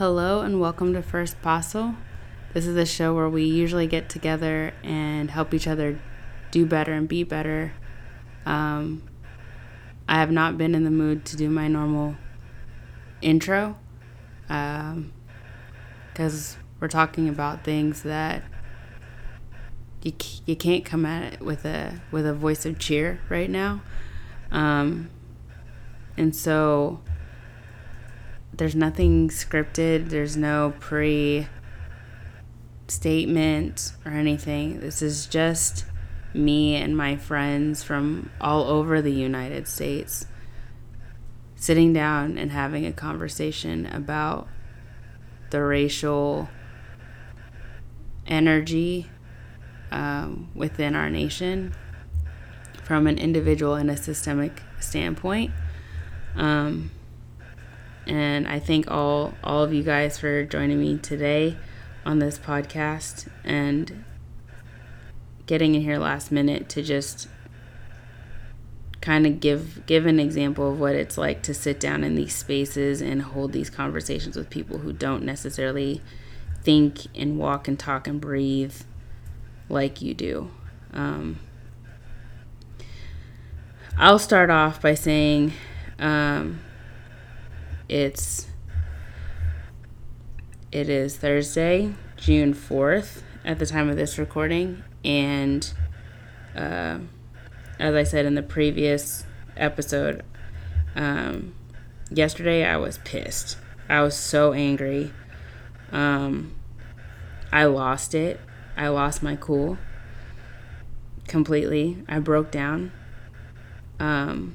Hello and welcome to First Paso. This is a show where we usually get together and help each other do better and be better. Um, I have not been in the mood to do my normal intro because um, we're talking about things that you, you can't come at it with a with a voice of cheer right now. Um, and so there's nothing scripted, there's no pre statement or anything. This is just me and my friends from all over the United States sitting down and having a conversation about the racial energy um, within our nation from an individual and a systemic standpoint. Um, and I thank all all of you guys for joining me today on this podcast and getting in here last minute to just kind of give give an example of what it's like to sit down in these spaces and hold these conversations with people who don't necessarily think and walk and talk and breathe like you do. Um, I'll start off by saying um, it's it is Thursday, June 4th at the time of this recording and uh, as I said in the previous episode um, yesterday I was pissed. I was so angry. Um, I lost it. I lost my cool completely. I broke down. Um,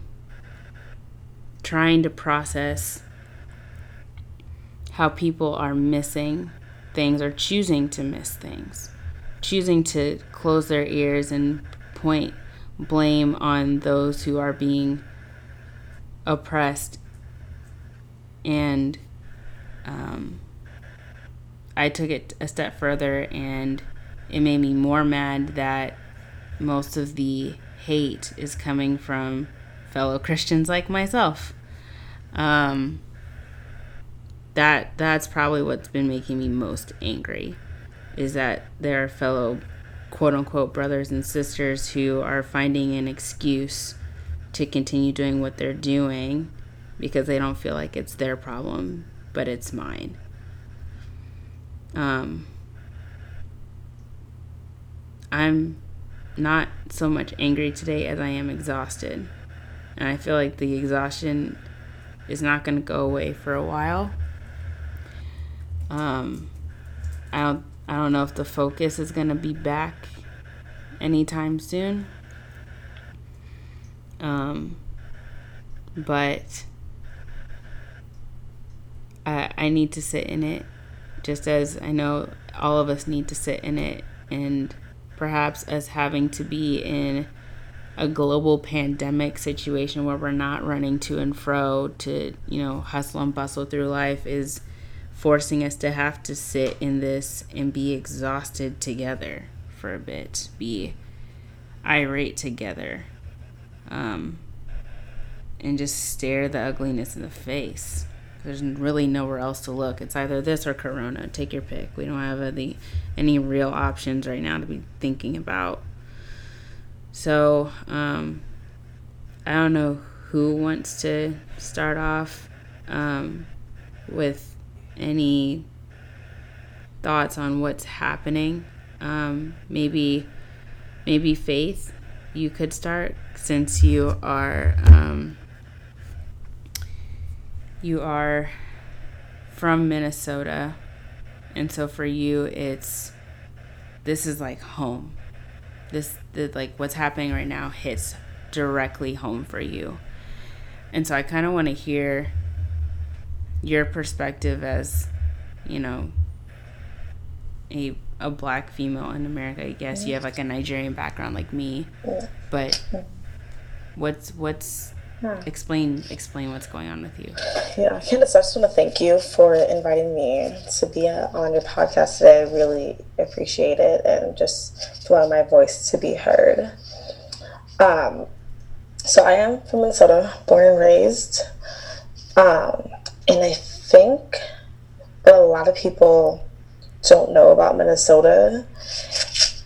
trying to process how people are missing things or choosing to miss things, choosing to close their ears and point blame on those who are being oppressed. And um, I took it a step further, and it made me more mad that most of the hate is coming from fellow Christians like myself. Um, that that's probably what's been making me most angry is that there are fellow quote unquote brothers and sisters who are finding an excuse to continue doing what they're doing because they don't feel like it's their problem, but it's mine. Um, I'm not so much angry today as I am exhausted. And I feel like the exhaustion is not going to go away for a while. Um, I don't I don't know if the focus is gonna be back anytime soon. Um, but I I need to sit in it, just as I know all of us need to sit in it, and perhaps as having to be in a global pandemic situation where we're not running to and fro to you know hustle and bustle through life is forcing us to have to sit in this and be exhausted together for a bit, be irate together, um, and just stare the ugliness in the face. There's really nowhere else to look. It's either this or Corona. Take your pick. We don't have any, any real options right now to be thinking about. So, um, I don't know who wants to start off um, with any thoughts on what's happening. Um, maybe, maybe Faith, you could start since you are um, you are from Minnesota, and so for you, it's this is like home. This the, like what's happening right now hits directly home for you, and so I kind of want to hear your perspective as, you know, a a black female in America. I guess you have like a Nigerian background like me, but what's what's explain explain what's going on with you. Yeah, Candace, I just want to thank you for inviting me to be on your podcast today. I really appreciate it and just for my voice to be heard. Um, so I am from Minnesota, born and raised. Um, and I think but a lot of people don't know about Minnesota.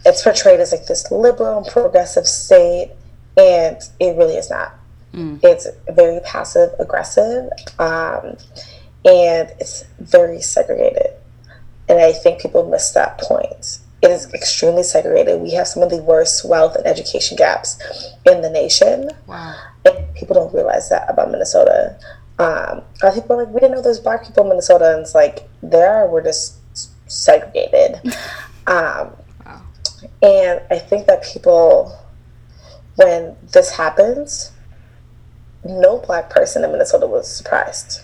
It's portrayed as like this liberal and progressive state, and it really is not. Mm. It's very passive aggressive, um, and it's very segregated. And I think people miss that point. It is extremely segregated. We have some of the worst wealth and education gaps in the nation. Wow. And people don't realize that about Minnesota. Um, a lot of people are like, we didn't know there's black people in Minnesota. And it's like, there we're just segregated. um, wow. And I think that people, when this happens, no black person in Minnesota was surprised.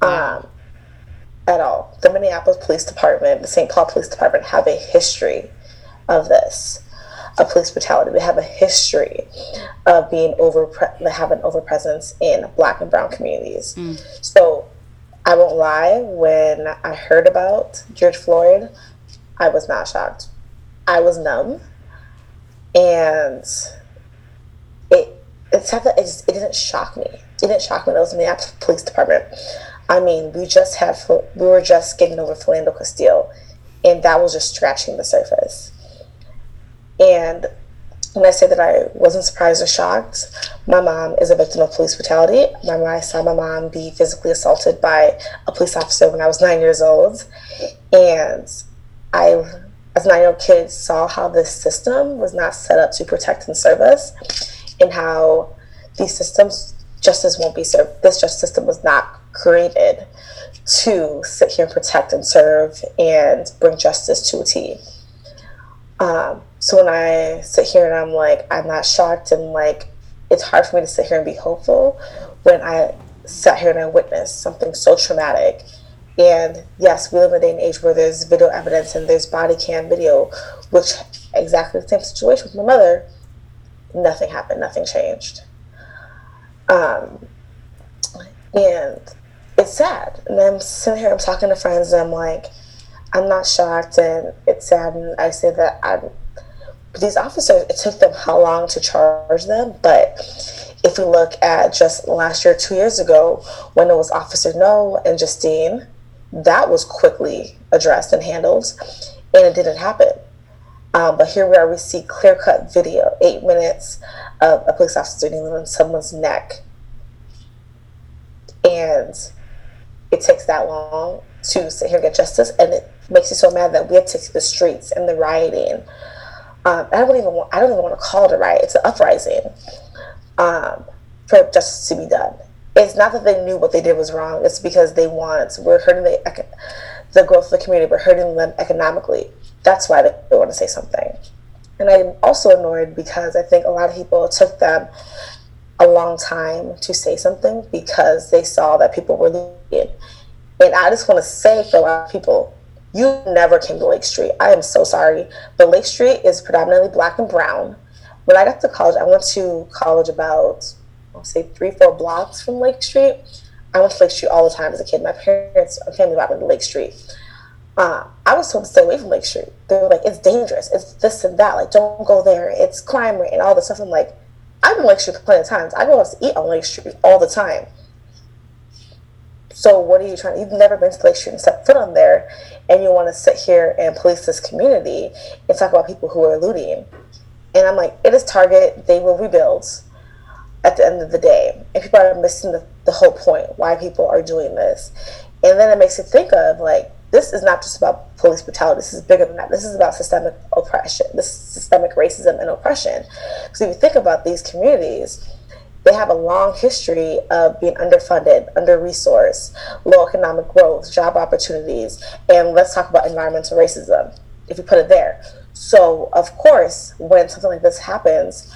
Um, at all. The Minneapolis Police Department, the St. Paul Police Department have a history of this, of police brutality. We have a history of being over, having overpresence in Black and Brown communities. Mm. So I won't lie, when I heard about George Floyd, I was not shocked. I was numb, and it it's that it, just, it didn't shock me. It didn't shock me. That was in the Police Department. I mean, we just had we were just getting over Philando Castile, and that was just scratching the surface. And when I say that I wasn't surprised or shocked, my mom is a victim of police brutality. My mom, I saw my mom be physically assaulted by a police officer when I was nine years old. And I, as a nine year old kid, saw how this system was not set up to protect and serve us, and how these systems, justice won't be served. This justice system was not created to sit here and protect and serve and bring justice to a a T. Um, so when I sit here and I'm like, I'm not shocked and like, it's hard for me to sit here and be hopeful when I sat here and I witnessed something so traumatic. And yes, we live in a day and age where there's video evidence and there's body cam video, which exactly the same situation with my mother. Nothing happened, nothing changed. Um, and it's sad. And I'm sitting here, I'm talking to friends, and I'm like, I'm not shocked, and it's sad. And I say that I'm these officers, it took them how long to charge them, but if we look at just last year, two years ago, when it was Officer Noor and Justine, that was quickly addressed and handled, and it didn't happen. Um, but here we are, we see clear cut video, eight minutes of a police officer kneeling on someone's neck. And it takes that long to sit here and get justice, and it makes you so mad that we had to take the streets and the rioting um, I don't even want, I don't even want to call it a riot. It's an uprising um, for justice to be done. It's not that they knew what they did was wrong. It's because they want we're hurting the the growth of the community. We're hurting them economically. That's why they, they want to say something. And I'm also annoyed because I think a lot of people took them a long time to say something because they saw that people were leaving. And I just want to say for a lot of people, you never came to Lake Street. I am so sorry. But Lake Street is predominantly black and brown. When I got to college, I went to college about, I'll say, three, four blocks from Lake Street. I went to Lake Street all the time as a kid. My parents, my family brought me to Lake Street. Uh, I was told to stay away from Lake Street. They were like, it's dangerous. It's this and that. Like, don't go there. It's crime rate and all this stuff. I'm like, I've been Lake Street plenty of times. I go out to eat on Lake Street all the time. So what are you trying? To you've never been to Lake Street and set foot on there, and you want to sit here and police this community and talk about people who are looting. And I'm like, it is Target. They will rebuild at the end of the day. And people are missing the, the whole point why people are doing this. And then it makes you think of like, this is not just about police brutality. This is bigger than that. This is about systemic oppression. This is systemic racism and oppression. Because if you think about these communities, they have a long history of being underfunded, under resourced, low economic growth, job opportunities, and let's talk about environmental racism, if you put it there. So, of course, when something like this happens,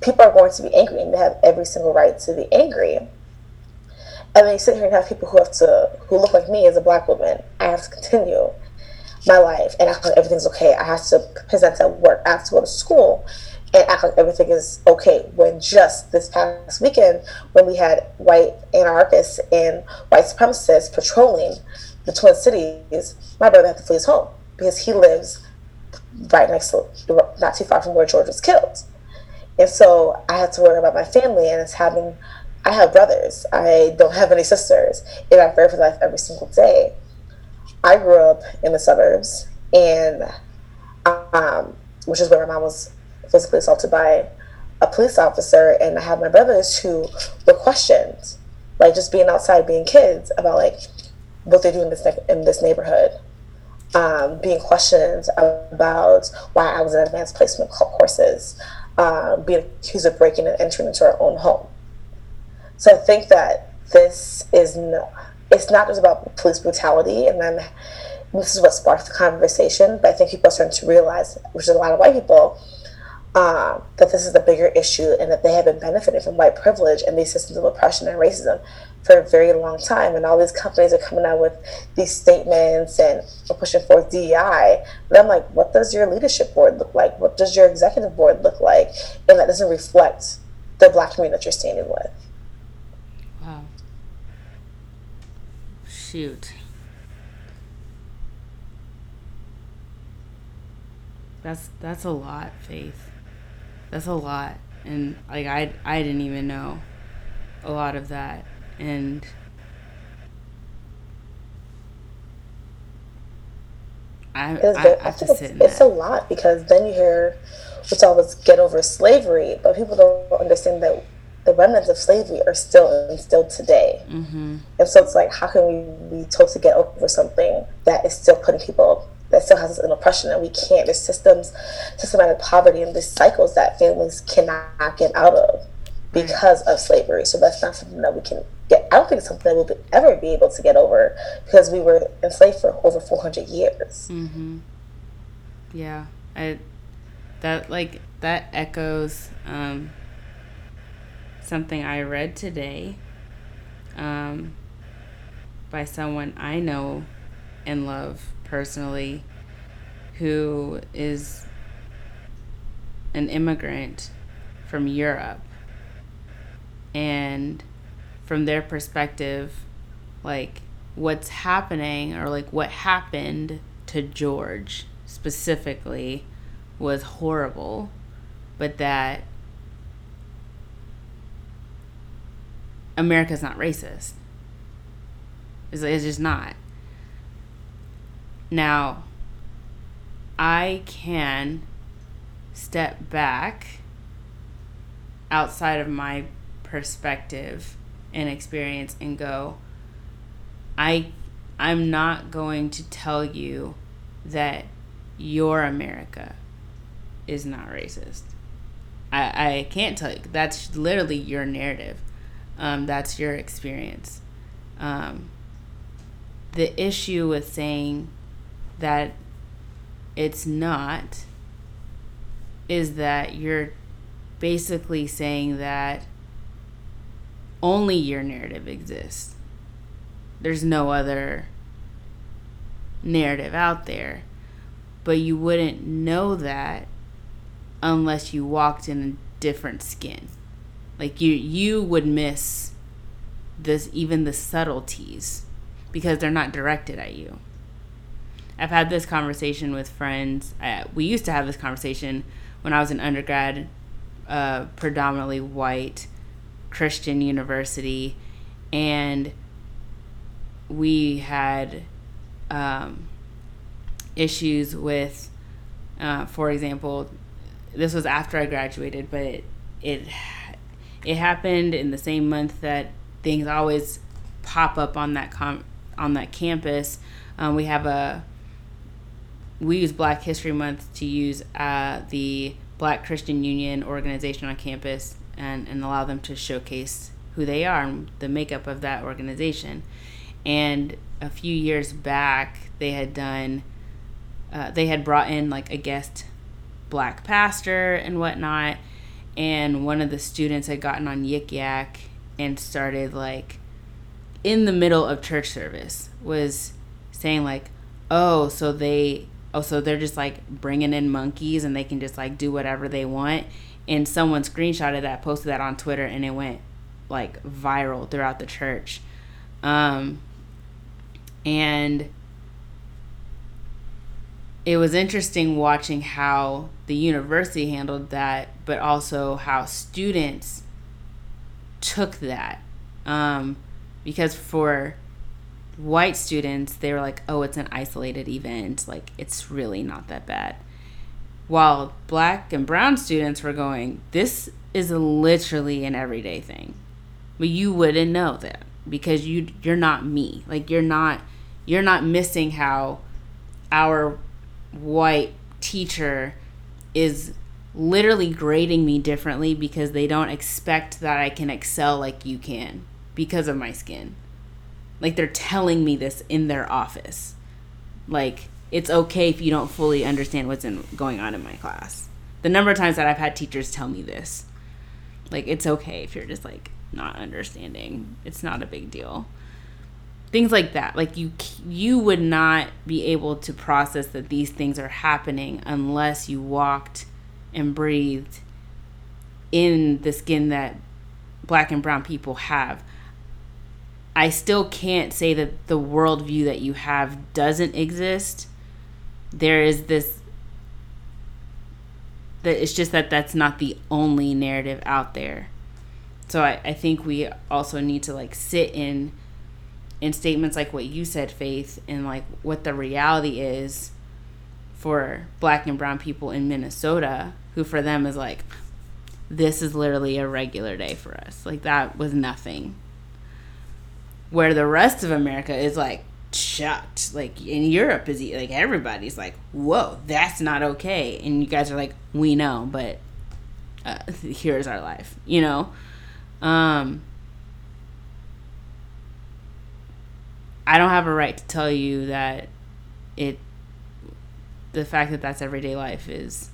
people are going to be angry and they have every single right to be angry. And then you sit here and have people who have to, who look like me as a black woman. I have to continue my life and like everything's okay. I have to present at work. I have to go to school and act like everything is okay when just this past weekend when we had white anarchists and white supremacists patrolling the twin cities my brother had to flee his home because he lives right next to not too far from where george was killed. And so i had to worry about my family and it's having i have brothers. I don't have any sisters and i fear for life every single day. I grew up in the suburbs, and um, which is where my mom was physically assaulted by a police officer, and I had my brothers who were questioned, like just being outside, being kids, about like what they do in this in this neighborhood, um, being questioned about why I was in advanced placement courses, uh, being accused of breaking and entering into our own home. So I think that this is no, it's not just about police brutality, and then this is what sparked the conversation. But I think people are starting to realize, which is a lot of white people, uh, that this is a bigger issue and that they have been benefiting from white privilege and these systems of oppression and racism for a very long time. And all these companies are coming out with these statements and pushing forth DEI. But I'm like, what does your leadership board look like? What does your executive board look like? And that doesn't reflect the black community that you're standing with. Wow. Shoot. That's that's a lot, Faith. That's a lot. And like I I didn't even know a lot of that. And I, I, I have to sit in it's a lot because then you hear it's always get over slavery, but people don't understand that the remnants of slavery are still instilled today. Mm-hmm. And so it's like, how can we be told to get over something that is still putting people that still has an oppression and we can't. There's systems, systematic poverty, and there's cycles that families cannot get out of because of slavery. So that's not something that we can get. I don't think it's something that we'll be, ever be able to get over because we were enslaved for over 400 years. Mm-hmm. Yeah, I that like that echoes um, something I read today um, by someone I know and love personally who is an immigrant from Europe. And from their perspective, like what's happening or like what happened to George specifically was horrible, but that America's not racist. It's, it's just not. Now, I can step back outside of my perspective and experience and go, I I'm not going to tell you that your America is not racist. I, I can't tell you. That's literally your narrative. Um, that's your experience. Um, the issue with saying that it's not is that you're basically saying that only your narrative exists. There's no other narrative out there. But you wouldn't know that unless you walked in a different skin. Like you you would miss this even the subtleties because they're not directed at you. I've had this conversation with friends. I, we used to have this conversation when I was an undergrad, uh, predominantly white Christian university, and we had um, issues with, uh, for example, this was after I graduated, but it, it it happened in the same month that things always pop up on that com- on that campus. Um, we have a we use Black History Month to use uh, the Black Christian Union organization on campus and, and allow them to showcase who they are and the makeup of that organization. And a few years back, they had done, uh, they had brought in like a guest black pastor and whatnot. And one of the students had gotten on Yik Yak and started like in the middle of church service was saying like, oh, so they oh, so they're just like bringing in monkeys and they can just like do whatever they want. And someone screenshotted that, posted that on Twitter, and it went like viral throughout the church. Um, and it was interesting watching how the university handled that, but also how students took that. Um, because for white students, they were like, "Oh, it's an isolated event. Like it's really not that bad." While black and brown students were going, "This is literally an everyday thing." But you wouldn't know that because you you're not me. Like you're not you're not missing how our white teacher is literally grading me differently because they don't expect that I can excel like you can because of my skin. Like they're telling me this in their office. Like it's okay if you don't fully understand what's in, going on in my class. The number of times that I've had teachers tell me this. Like it's okay if you're just like not understanding. It's not a big deal. Things like that. Like you you would not be able to process that these things are happening unless you walked and breathed in the skin that black and brown people have. I still can't say that the worldview that you have doesn't exist. There is this that it's just that that's not the only narrative out there. So I, I think we also need to like sit in in statements like what you said, Faith, and like what the reality is for black and brown people in Minnesota, who for them is like, this is literally a regular day for us. Like that was nothing where the rest of America is like shocked. Like in Europe is like everybody's like, "Whoa, that's not okay," and you guys are like, "We know, but uh, here's our life," you know. Um, I don't have a right to tell you that it the fact that that's everyday life is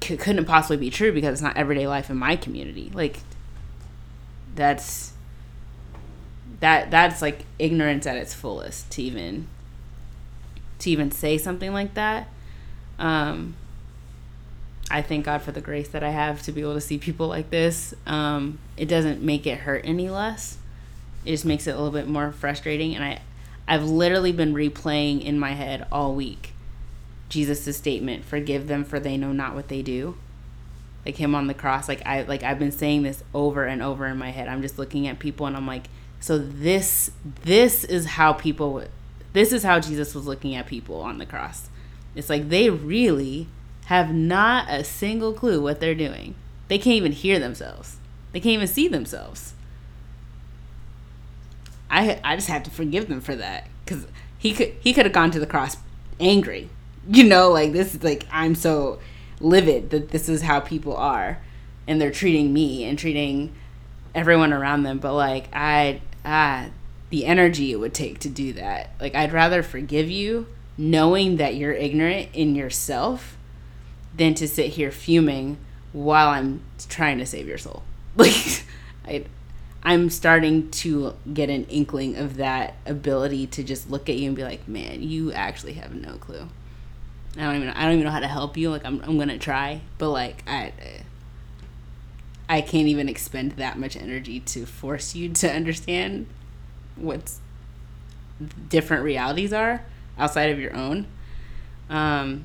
c- couldn't possibly be true because it's not everyday life in my community. Like that's that that's like ignorance at its fullest to even to even say something like that. Um, I thank God for the grace that I have to be able to see people like this. Um, it doesn't make it hurt any less. It just makes it a little bit more frustrating. And I, I've literally been replaying in my head all week Jesus' statement, "Forgive them, for they know not what they do." Like him on the cross. Like I, like I've been saying this over and over in my head. I'm just looking at people and I'm like, so this this is how people this is how Jesus was looking at people on the cross. It's like they really have not a single clue what they're doing. They can't even hear themselves. They can't even see themselves. I I just have to forgive them for that cuz he could he could have gone to the cross angry. You know, like this is like I'm so livid that this is how people are and they're treating me and treating everyone around them, but like I ah, the energy it would take to do that. Like, I'd rather forgive you knowing that you're ignorant in yourself than to sit here fuming while I'm trying to save your soul. Like, I, I'm starting to get an inkling of that ability to just look at you and be like, man, you actually have no clue. I don't even I don't even know how to help you. Like I'm I'm gonna try, but like I I can't even expend that much energy to force you to understand what's different realities are outside of your own. Um,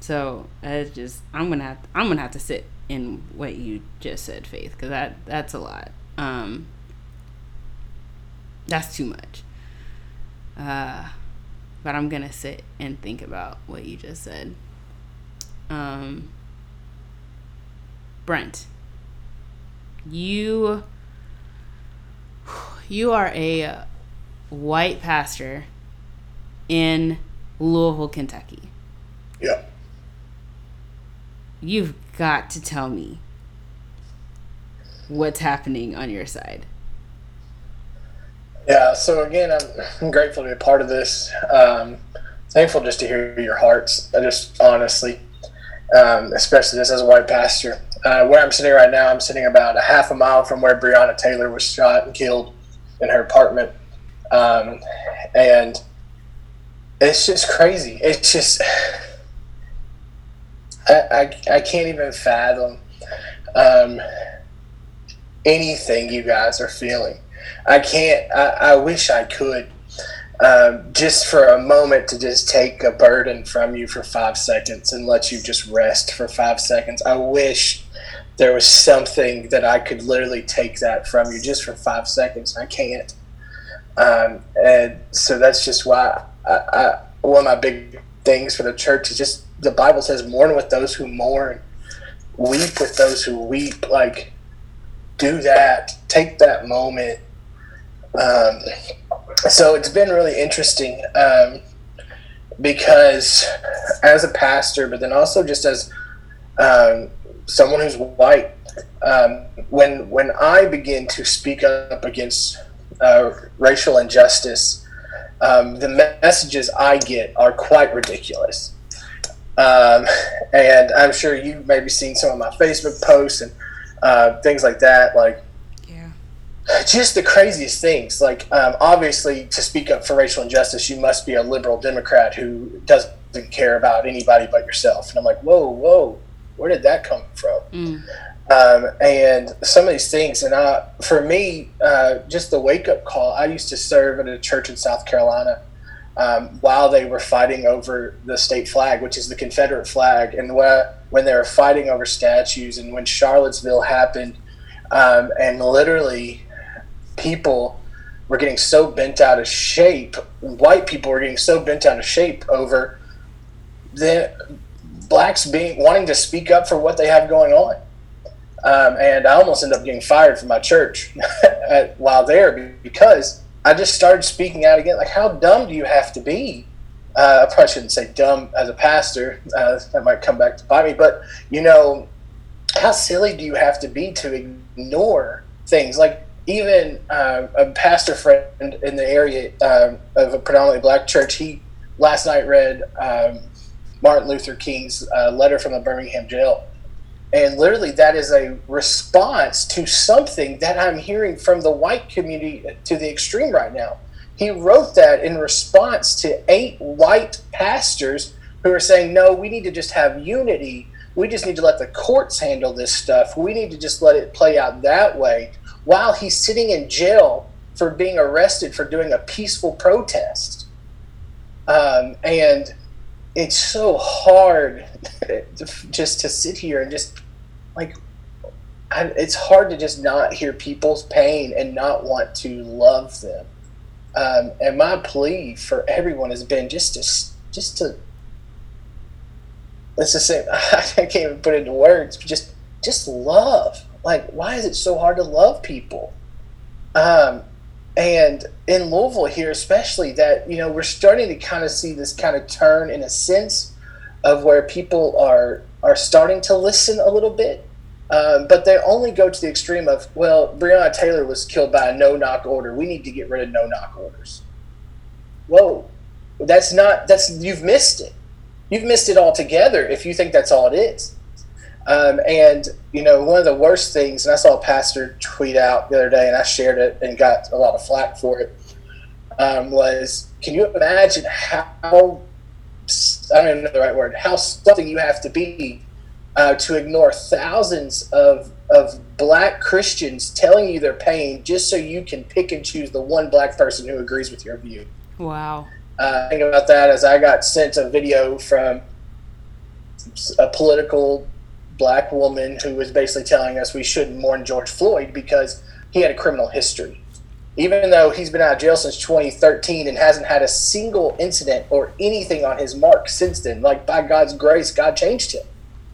so it's just I'm gonna have to, I'm gonna have to sit in what you just said, Faith, because that that's a lot. Um, that's too much. Uh, but I'm gonna sit and think about what you just said. Um, Brent you you are a white pastor in Louisville, Kentucky. Yeah. You've got to tell me what's happening on your side. Yeah, so again, I'm, I'm grateful to be a part of this. Um, thankful just to hear your hearts, just honestly, um, especially this as a white pastor uh, where I'm sitting right now, I'm sitting about a half a mile from where Breonna Taylor was shot and killed in her apartment. Um, and it's just crazy. It's just, I, I, I can't even fathom um, anything you guys are feeling. I can't, I, I wish I could um, just for a moment to just take a burden from you for five seconds and let you just rest for five seconds. I wish there was something that I could literally take that from you just for five seconds. I can't. Um, and so that's just why I, I, one of my big things for the church is just the Bible says, mourn with those who mourn, weep with those who weep. Like, do that, take that moment. Um, so it's been really interesting um, because as a pastor, but then also just as um, someone who's white, um, when when I begin to speak up against uh, racial injustice, um, the messages I get are quite ridiculous. Um, and I'm sure you've maybe seen some of my Facebook posts and uh, things like that. Like, Yeah. just the craziest things. Like, um, obviously, to speak up for racial injustice, you must be a liberal Democrat who doesn't care about anybody but yourself. And I'm like, whoa, whoa, where did that come from? Mm. Um, and some of these things, and I, for me, uh, just the wake up call. I used to serve at a church in South Carolina um, while they were fighting over the state flag, which is the Confederate flag, and wh- when they were fighting over statues, and when Charlottesville happened, um, and literally people were getting so bent out of shape. White people were getting so bent out of shape over the blacks being wanting to speak up for what they have going on. Um, and I almost ended up getting fired from my church while there because I just started speaking out again. Like, how dumb do you have to be? Uh, I probably shouldn't say dumb as a pastor. Uh, that might come back to bite me. But you know, how silly do you have to be to ignore things? Like even uh, a pastor friend in the area um, of a predominantly black church, he last night read um, Martin Luther King's uh, letter from the Birmingham jail. And literally, that is a response to something that I'm hearing from the white community to the extreme right now. He wrote that in response to eight white pastors who are saying, no, we need to just have unity. We just need to let the courts handle this stuff. We need to just let it play out that way while he's sitting in jail for being arrested for doing a peaceful protest. Um, and it's so hard just to sit here and just like I, it's hard to just not hear people's pain and not want to love them. Um, and my plea for everyone has been just to just to let's just say i can't even put it into words but just just love. Like why is it so hard to love people? Um, and in Louisville here, especially that you know we're starting to kind of see this kind of turn in a sense of where people are are starting to listen a little bit, um, but they only go to the extreme of well, Breonna Taylor was killed by a no knock order. We need to get rid of no knock orders. Whoa, that's not that's you've missed it. You've missed it altogether if you think that's all it is. Um, and you know, one of the worst things, and I saw a pastor tweet out the other day, and I shared it and got a lot of flack for it. Um, was can you imagine how I don't even know the right word how something you have to be uh, to ignore thousands of of black Christians telling you their pain just so you can pick and choose the one black person who agrees with your view. Wow. Uh, think about that as I got sent a video from a political black woman who was basically telling us we shouldn't mourn George Floyd because he had a criminal history. Even though he's been out of jail since 2013 and hasn't had a single incident or anything on his mark since then, like by God's grace, God changed him.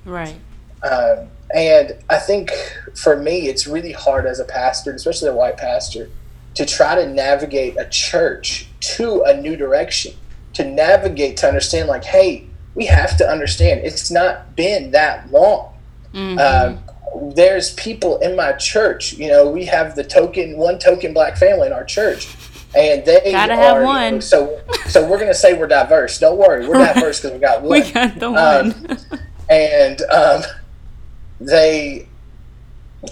Right. Um, and I think for me, it's really hard as a pastor, especially a white pastor, to try to navigate a church to a new direction, to navigate to understand, like, hey, we have to understand it's not been that long. Mhm. Um, there's people in my church. You know, we have the token, one token black family in our church, and they Gotta are, have one. so, so we're gonna say we're diverse. Don't worry, we're diverse because we got one we got the Um, one. and um, they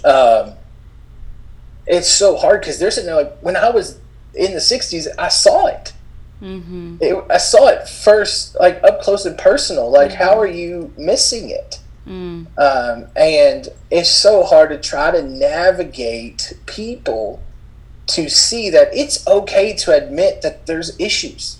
um, it's so hard because they're sitting there like when I was in the '60s, I saw it. hmm it. I saw it first, like up close and personal. Like, how are you missing it? Mm. Um, and it's so hard to try to navigate people to see that it's okay to admit that there's issues.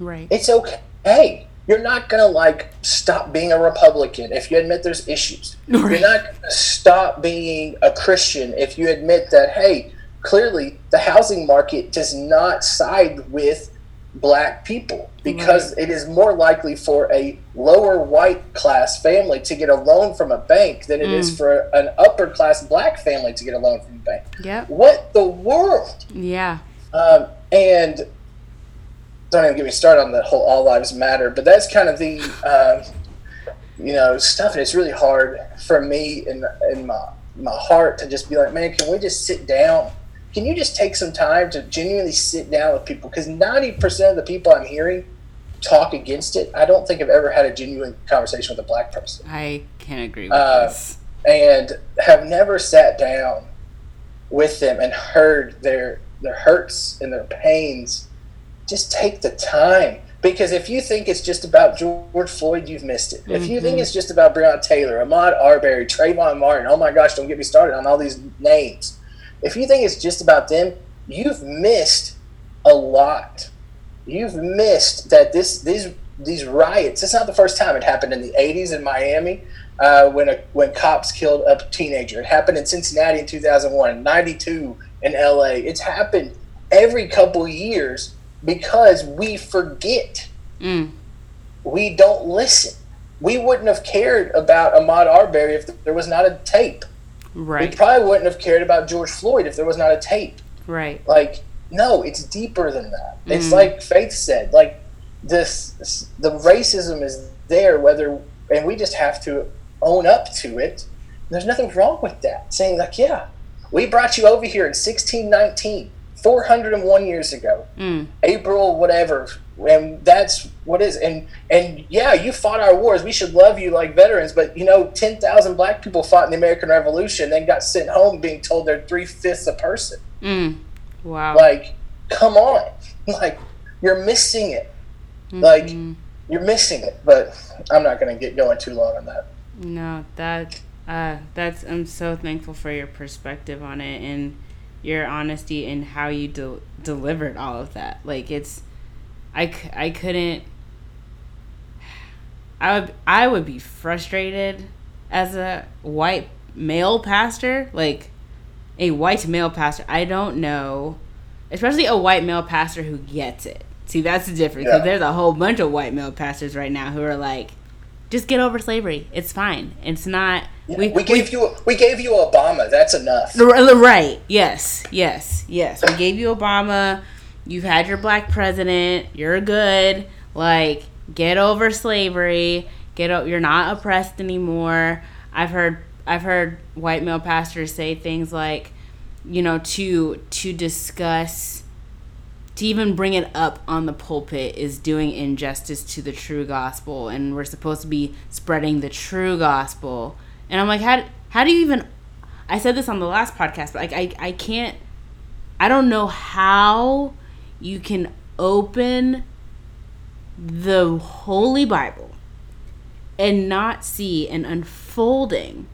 Right. It's okay. Hey, you're not gonna like stop being a Republican if you admit there's issues. You're not gonna stop being a Christian if you admit that hey, clearly the housing market does not side with black people because right. it is more likely for a lower white class family to get a loan from a bank than it mm. is for an upper class black family to get a loan from a bank. Yeah. What the world? Yeah. Um, and don't even get me started on the whole all lives matter, but that's kind of the um, you know stuff. And it's really hard for me in in my my heart to just be like, man, can we just sit down can you just take some time to genuinely sit down with people? Because 90% of the people I'm hearing talk against it, I don't think I've ever had a genuine conversation with a black person. I can agree with uh, this. And have never sat down with them and heard their their hurts and their pains. Just take the time. Because if you think it's just about George Floyd, you've missed it. Mm-hmm. If you think mm-hmm. it's just about Breonna Taylor, Ahmaud Arbery, Trayvon Martin, oh my gosh, don't get me started on all these names if you think it's just about them, you've missed a lot. You've missed that this these these riots. It's not the first time it happened in the '80s in Miami uh, when a, when cops killed a teenager. It happened in Cincinnati in 2001, '92 in LA. It's happened every couple years because we forget. Mm. We don't listen. We wouldn't have cared about Ahmaud Arbery if there was not a tape. Right. We probably wouldn't have cared about George Floyd if there was not a tape. Right. Like, no, it's deeper than that. Mm. It's like Faith said, like this, the racism is there, whether, and we just have to own up to it. There's nothing wrong with that. Saying like, yeah, we brought you over here in 1619, 401 years ago, mm. April, whatever, and that's what is and and yeah you fought our wars. We should love you like veterans but you know 10,000 black people fought in the american revolution then got sent home being told they're three-fifths a person. Mm. wow. Like come on. Like you're missing it. Mm-hmm. like you're missing it but i'm not going to get going too long on that. No that uh that's i'm so thankful for your perspective on it and your honesty and how you de- delivered all of that. Like it's I, I couldn't I would I would be frustrated as a white male pastor, like a white male pastor. I don't know, especially a white male pastor who gets it. See, that's the difference because yeah. there's a whole bunch of white male pastors right now who are like, just get over slavery. It's fine. It's not. We, we gave we, you we gave you Obama. That's enough. Right. Yes. Yes. Yes. We gave you Obama you've had your black president, you're good. Like, get over slavery. Get o- you're not oppressed anymore. I've heard I've heard white male pastors say things like, you know, to to discuss to even bring it up on the pulpit is doing injustice to the true gospel and we're supposed to be spreading the true gospel. And I'm like, how how do you even I said this on the last podcast, but like I I can't I don't know how you can open the Holy Bible and not see an unfolding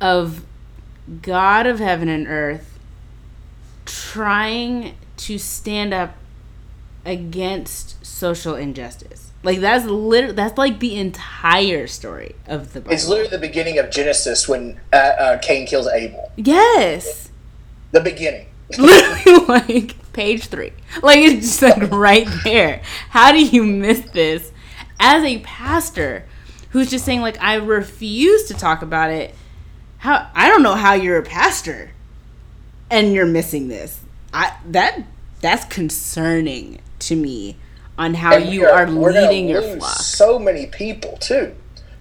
of God of heaven and earth trying to stand up against social injustice. Like that's literally that's like the entire story of the Bible. It's literally the beginning of Genesis when uh, uh, Cain kills Abel. Yes. The beginning. literally like page three. Like it's just like right there. How do you miss this as a pastor who's just saying like I refuse to talk about it? How I don't know how you're a pastor and you're missing this. I that that's concerning to me on how you are, are leading your flock. So many people too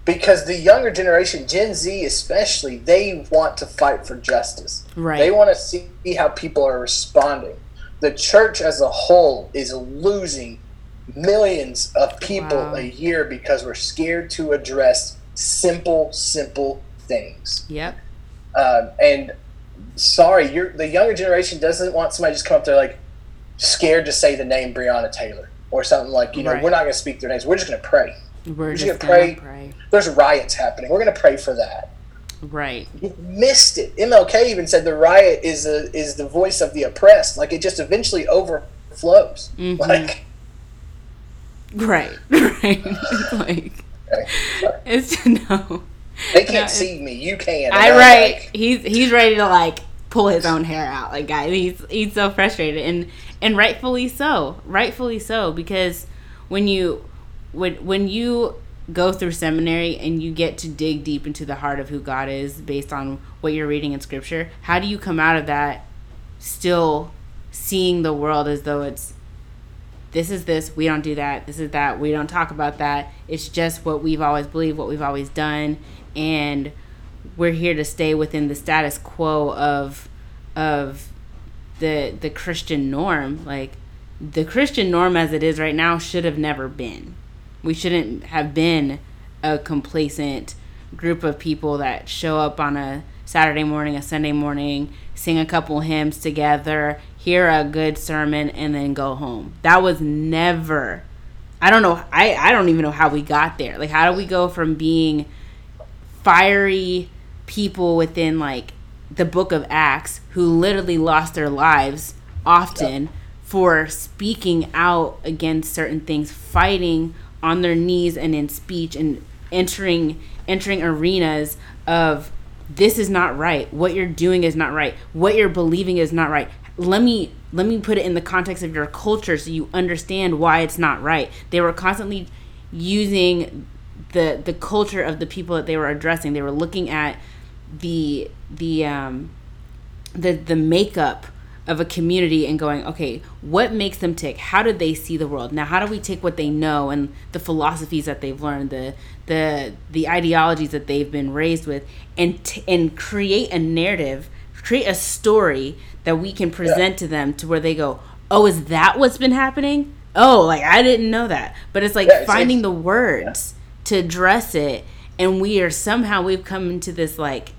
because the younger generation, Gen Z especially, they want to fight for justice. Right. They want to see how people are responding. The church as a whole is losing millions of people wow. a year because we're scared to address simple, simple things. Yep. Um, and sorry, you're the younger generation doesn't want somebody just come up there like scared to say the name Breonna Taylor or something like you know right. we're not going to speak their names. We're just going to pray. We're, just, just to pray. pray there's riots happening. We're going to pray for that. Right. You missed it. MLK even said the riot is a, is the voice of the oppressed. Like it just eventually overflows. Mm-hmm. Like. Right. Right. like. Okay, it's no. They can't no, see me. You can. I right. Like, he's he's ready to like pull his own hair out. Like guys, he's he's so frustrated and and rightfully so. Rightfully so because when you when when you go through seminary and you get to dig deep into the heart of who God is based on what you're reading in scripture, how do you come out of that still seeing the world as though it's this is this, we don't do that, this is that, we don't talk about that. It's just what we've always believed, what we've always done, and we're here to stay within the status quo of of the the Christian norm. Like the Christian norm as it is right now should have never been. We shouldn't have been a complacent group of people that show up on a Saturday morning, a Sunday morning, sing a couple hymns together, hear a good sermon, and then go home. That was never. I don't know. I, I don't even know how we got there. Like, how do we go from being fiery people within, like, the book of Acts who literally lost their lives often for speaking out against certain things, fighting on their knees and in speech and entering entering arenas of this is not right. What you're doing is not right. What you're believing is not right. Let me let me put it in the context of your culture so you understand why it's not right. They were constantly using the the culture of the people that they were addressing. They were looking at the the um the the makeup of a community and going, okay, what makes them tick? How do they see the world? Now, how do we take what they know and the philosophies that they've learned, the the the ideologies that they've been raised with, and t- and create a narrative, create a story that we can present yeah. to them to where they go, oh, is that what's been happening? Oh, like I didn't know that. But it's like yeah, finding the words yeah. to address it, and we are somehow we've come into this like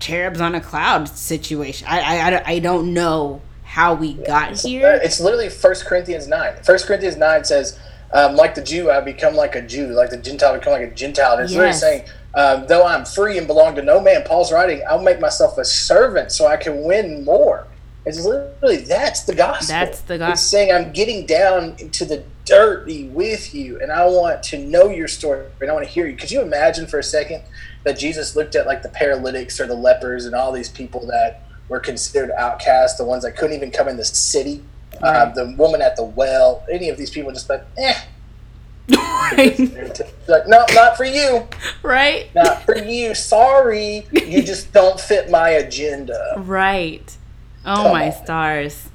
cherubs on a cloud situation. I I, I don't know how we got here. It's literally First Corinthians nine. First Corinthians nine says, um, "Like the Jew, I become like a Jew; like the Gentile, I become like a Gentile." And it's yes. literally saying, um, "Though I'm free and belong to no man," Paul's writing, "I'll make myself a servant so I can win more." It's literally that's the gospel. That's the gospel. It's saying I'm getting down into the dirty with you, and I want to know your story, and I want to hear you. Could you imagine for a second that Jesus looked at like the paralytics or the lepers and all these people that were considered outcasts, the ones that couldn't even come in the city. Uh, right. Uh, the woman at the well, any of these people just like, eh. Right. like, no, not for you. Right. Not for you. Sorry. You just don't fit my agenda. Right. Oh, Come my on. stars.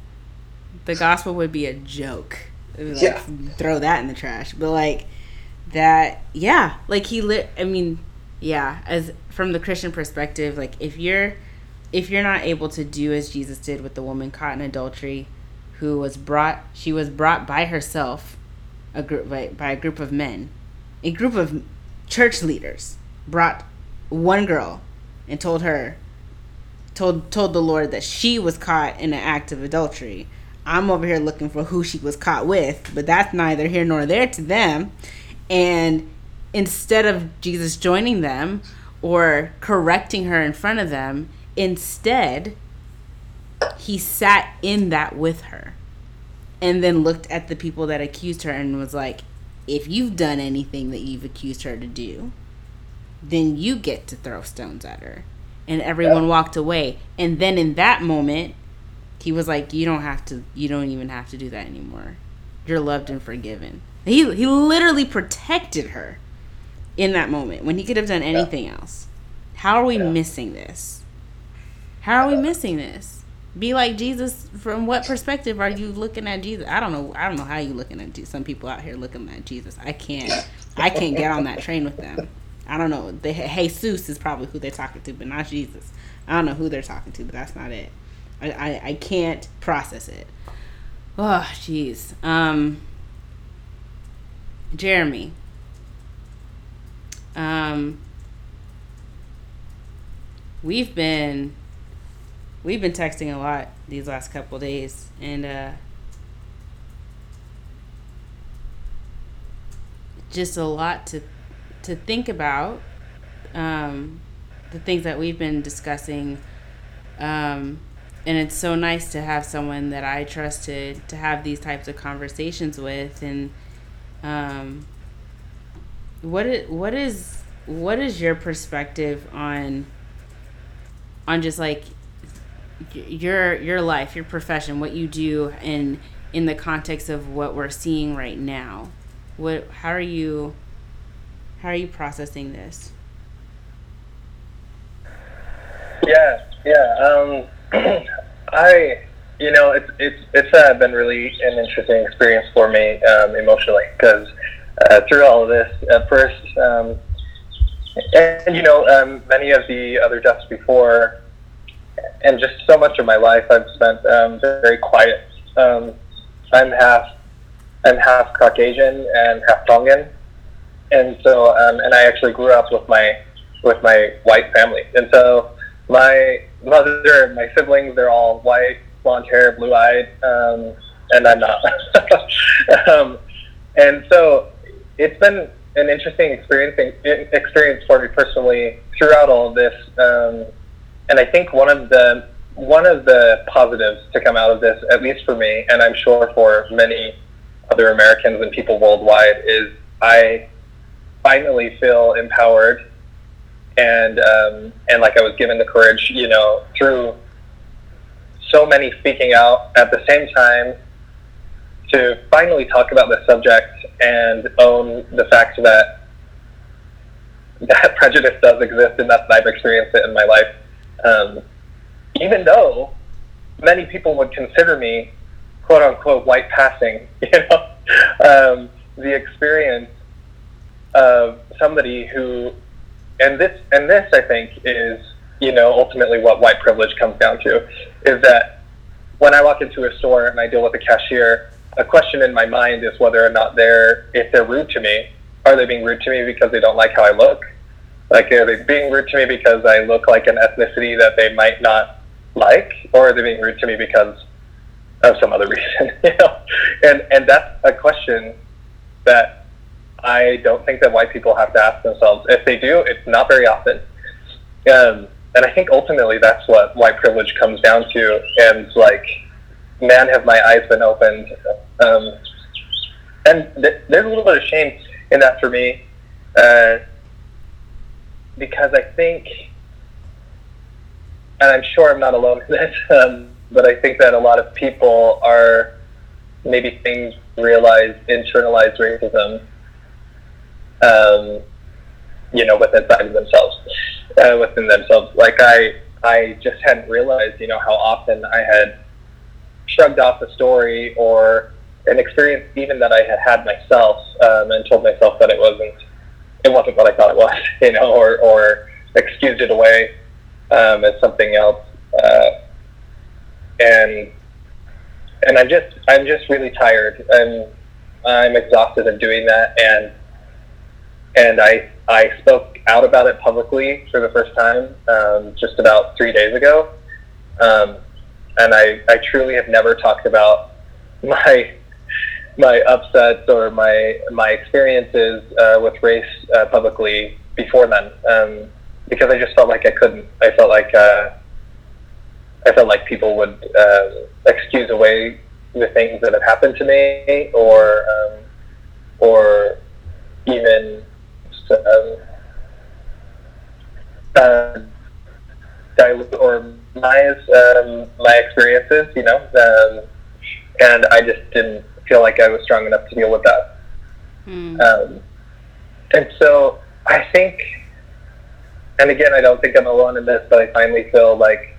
The gospel would be a joke. Like, yeah. Throw that in the trash. But, like, that, yeah. Like, he lit, I mean, yeah. As from the Christian perspective, like, if you're if you're not able to do as Jesus did with the woman caught in adultery, who was brought, she was brought by herself, a group by, by a group of men, a group of church leaders brought one girl and told her, told told the Lord that she was caught in an act of adultery. I'm over here looking for who she was caught with, but that's neither here nor there to them. And instead of Jesus joining them or correcting her in front of them, Instead, he sat in that with her and then looked at the people that accused her and was like, if you've done anything that you've accused her to do, then you get to throw stones at her. And everyone yeah. walked away. And then in that moment, he was like, You don't have to, you don't even have to do that anymore. You're loved and forgiven. He, he literally protected her in that moment when he could have done anything yeah. else. How are we yeah. missing this? How are we missing this? Be like Jesus. From what perspective are you looking at Jesus? I don't know. I don't know how you looking at Jesus. some people out here looking at Jesus. I can't. I can't get on that train with them. I don't know. They, Jesus is probably who they're talking to, but not Jesus. I don't know who they're talking to, but that's not it. I, I, I can't process it. Oh, jeez. Um, Jeremy. Um, we've been we've been texting a lot these last couple days, and uh, just a lot to to think about. Um, the things that we've been discussing, um, and it's so nice to have someone that I trusted to have these types of conversations with, and um, what is, what is what is your perspective on on just like your your life, your profession, what you do, and in the context of what we're seeing right now. What? How are you? How are you processing this? Yeah, yeah. Um, I, you know, it's it's it's uh, been really an interesting experience for me um, emotionally because uh, through all of this, at first, um, and, and, you know, um, many of the other deaths before, and just so much of my life I've spent um, very quiet. Um, I'm half I'm half Caucasian and half Tongan, and so um, and I actually grew up with my with my white family, and so my mother and my siblings they're all white, blonde hair, blue eyed, um, and I'm not. um, and so it's been an interesting experience experience for me personally throughout all of this. Um, and I think one of the one of the positives to come out of this, at least for me, and I'm sure for many other Americans and people worldwide, is I finally feel empowered and um, and like I was given the courage, you know, through so many speaking out at the same time to finally talk about the subject and own the fact that that prejudice does exist and that I've experienced it in my life. Um, even though many people would consider me quote unquote white passing, you know, um, the experience of somebody who and this and this I think is you know ultimately what white privilege comes down to is that when I walk into a store and I deal with a cashier, a question in my mind is whether or not they're if they're rude to me, are they being rude to me because they don't like how I look? Like are they being rude to me because I look like an ethnicity that they might not like, or are they being rude to me because of some other reason? you know, and and that's a question that I don't think that white people have to ask themselves. If they do, it's not very often. Um, and I think ultimately that's what white privilege comes down to. And like, man, have my eyes been opened. Um, and th- there's a little bit of shame in that for me, uh, because I think, and I'm sure I'm not alone in this, um, but I think that a lot of people are maybe things realize internalized racism um, you know, within of themselves, uh, within themselves. Like I, I just hadn't realized, you know, how often I had shrugged off a story or an experience even that I had had myself, um, and told myself that it wasn't, it wasn't what I thought it was, you know, or or excused it away um, as something else, uh, and and I'm just I'm just really tired and I'm exhausted of doing that. And and I I spoke out about it publicly for the first time um, just about three days ago, um, and I I truly have never talked about my my upsets or my my experiences uh, with race uh, publicly before then um, because I just felt like I couldn't. I felt like uh, I felt like people would uh, excuse away the things that had happened to me or um, or even um, uh, dilute or minimize um, my experiences, you know, um, and I just didn't feel like I was strong enough to deal with that. Mm. Um, and so I think, and again, I don't think I'm alone in this, but I finally feel like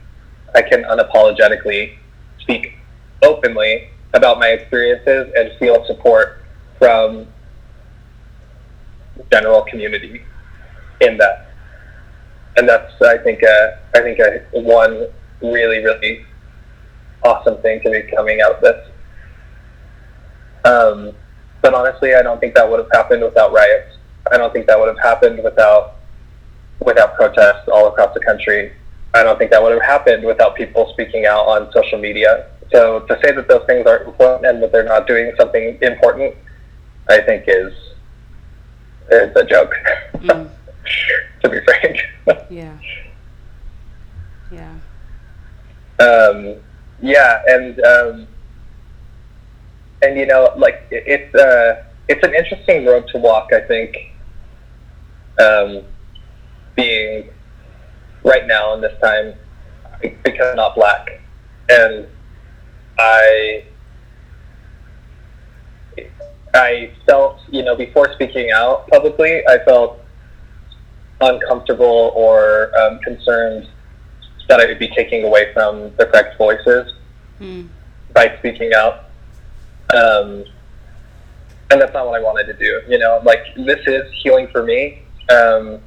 I can unapologetically speak openly about my experiences and feel support from general community in that. And that's, I think, uh, I think uh, one really, really awesome thing to be coming out of this. Um, but honestly, I don't think that would have happened without riots. I don't think that would have happened without without protests all across the country. I don't think that would have happened without people speaking out on social media. So to say that those things aren't important and that they're not doing something important, I think is it's a joke. Mm. to be frank. yeah. Yeah. Um, yeah, and um, and you know, like it, it's uh, it's an interesting road to walk. I think. Um, being right now in this time, because I'm not black, and I I felt, you know, before speaking out publicly, I felt uncomfortable or um, concerned that I would be taking away from the correct voices mm. by speaking out. Um, and that's not what I wanted to do. You know, like this is healing for me. Um,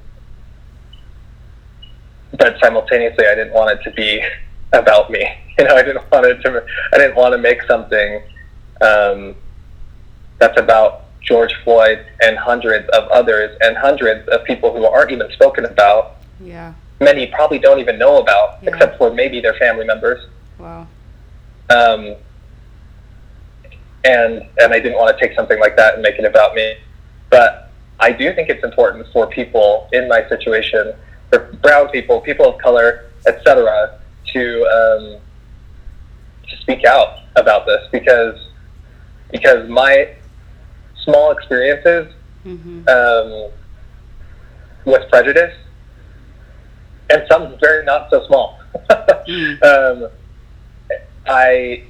but simultaneously, I didn't want it to be about me. You know, I didn't want it to. I didn't want to make something um, that's about George Floyd and hundreds of others and hundreds of people who aren't even spoken about. Yeah. Many probably don't even know about, yeah. except for maybe their family members. Wow. Um, and and I didn't want to take something like that and make it about me. But I do think it's important for people in my situation, for brown people, people of color, etc., to um, to speak out about this because because my small experiences mm-hmm. um, with prejudice, and some very not so small. mm. um, I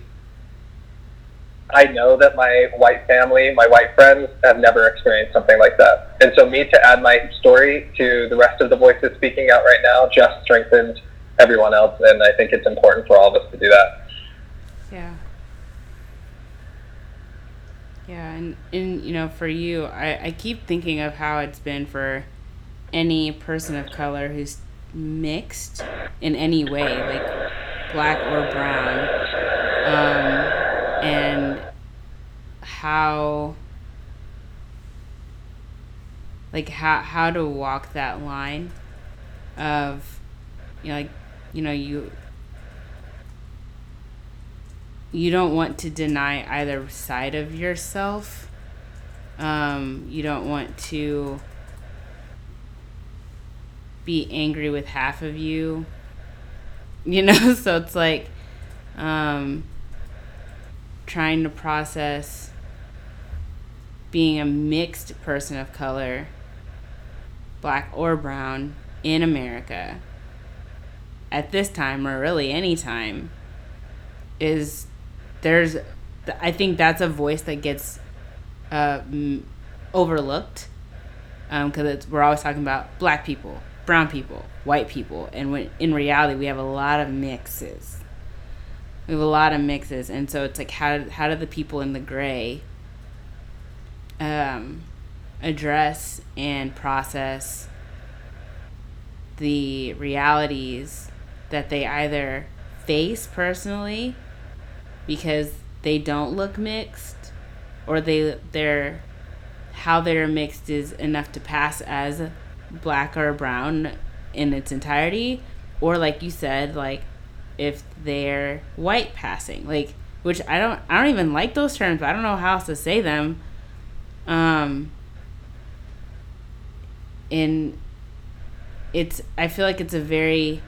I know that my white family, my white friends, have never experienced something like that, and so me to add my story to the rest of the voices speaking out right now just strengthened everyone else, and I think it's important for all of us to do that. Yeah. Yeah, and, and you know, for you, I, I keep thinking of how it's been for any person of color who's mixed in any way, like black or brown, um, and how like how how to walk that line of you know like you know you you don't want to deny either side of yourself. Um, you don't want to be angry with half of you. You know, so it's like um, trying to process being a mixed person of color, black or brown, in America at this time or really any time is there's I think that's a voice that gets uh, overlooked because um, we're always talking about black people, brown people, white people, and when in reality we have a lot of mixes. We have a lot of mixes, and so it's like how how do the people in the gray um, address and process the realities that they either face personally because they don't look mixed or they they're how they're mixed is enough to pass as black or brown in its entirety? Or like you said like if they're white passing like which I don't I don't even like those terms I don't know how else to say them. Um in it's I feel like it's a very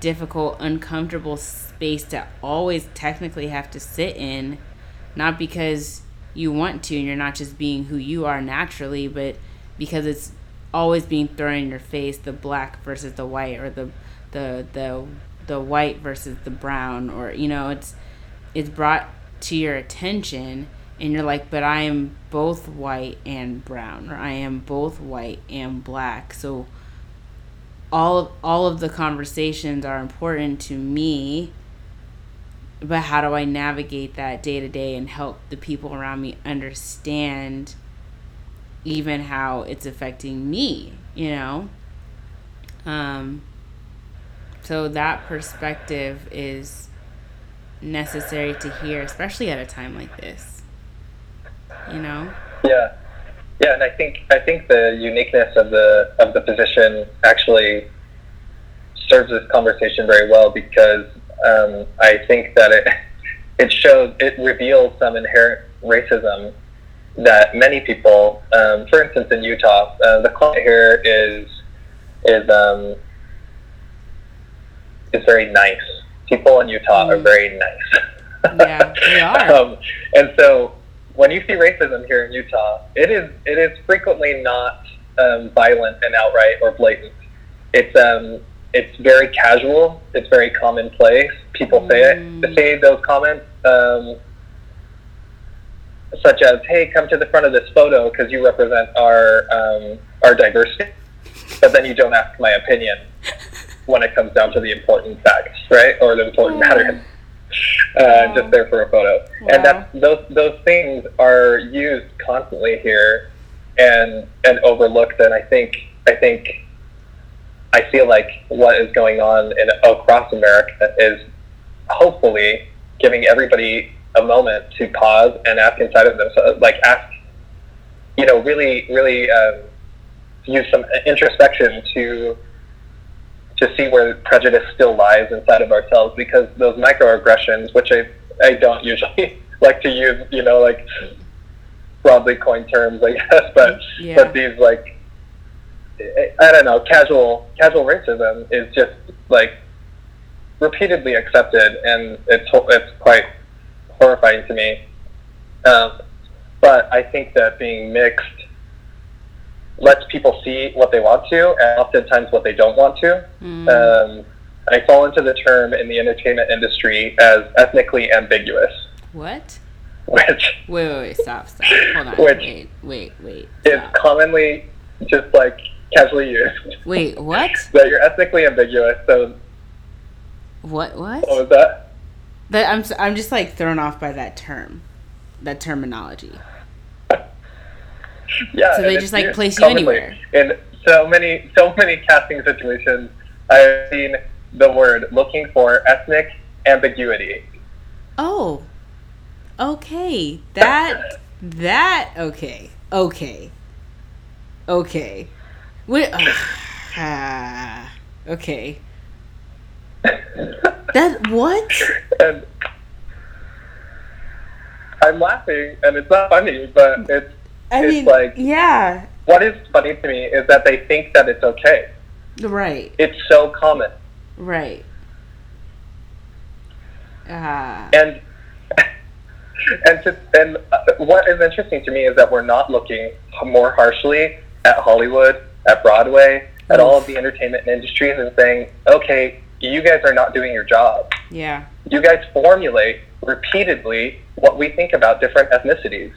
difficult uncomfortable space to always technically have to sit in, not because you want to and you're not just being who you are naturally, but because it's always being thrown in your face the black versus the white or the the the the white versus the brown or you know it's it's brought to your attention and you're like but I am both white and brown or I am both white and black so all of all of the conversations are important to me but how do I navigate that day to day and help the people around me understand even how it's affecting me, you know? Um, so that perspective is necessary to hear, especially at a time like this. You know? Yeah. Yeah, and I think I think the uniqueness of the of the position actually serves this conversation very well because um, I think that it it shows it reveals some inherent racism that many people, um, for instance, in Utah, uh, the climate here is is um, is very nice. People in Utah mm. are very nice. yeah, they are. um, and so when you see racism here in Utah, it is it is frequently not um, violent and outright or blatant. It's um, it's very casual. It's very commonplace. People say Mm. it. Say those comments, um, such as, "Hey, come to the front of this photo because you represent our um, our diversity," but then you don't ask my opinion when it comes down to the important facts, right, or the important Yeah. matters. Uh, Wow. Just there for a photo, Wow. and that's those those things are used constantly here, and and overlooked. And I think I think I feel like what is going on in across America is hopefully giving everybody a moment to pause and ask inside of themselves, like ask, you know, really, really um, use some introspection to to see where prejudice still lies inside of ourselves, because those microaggressions, which I I don't usually like to use, you know, like broadly coined terms, I guess, but Yeah. but these like I don't know, casual casual racism is just like repeatedly accepted, and it's it's quite horrifying to me. Um, but I think that being mixed lets people see what they want to, and oftentimes what they don't want to. Mm. Um, I fall into the term in the entertainment industry as ethnically ambiguous, what? which Wait, wait, wait, stop, stop. Hold on. Which- wait, wait, wait. is commonly just like casually used. Wait, what? that you're ethnically ambiguous. So What? What? what was that? That I'm. I'm just like thrown off by that term, that terminology. Yeah. So they just, like, place you commonly. anywhere. In so many, so many casting situations, I've seen the word looking for ethnic ambiguity. Oh. Okay. That. that. Okay. Okay. Okay. Wait. ah, okay. That what? and I'm laughing, and it's not funny, but it's I It's mean, like- yeah. what is funny to me is that they think that it's okay. Right. It's so common. Right. Ah. and and to, and uh, what is interesting to me is that we're not looking more harshly at Hollywood, at Broadway, at all of the entertainment industries, and saying, okay, you guys are not doing your job. yeah. You guys formulate repeatedly what we think about different ethnicities.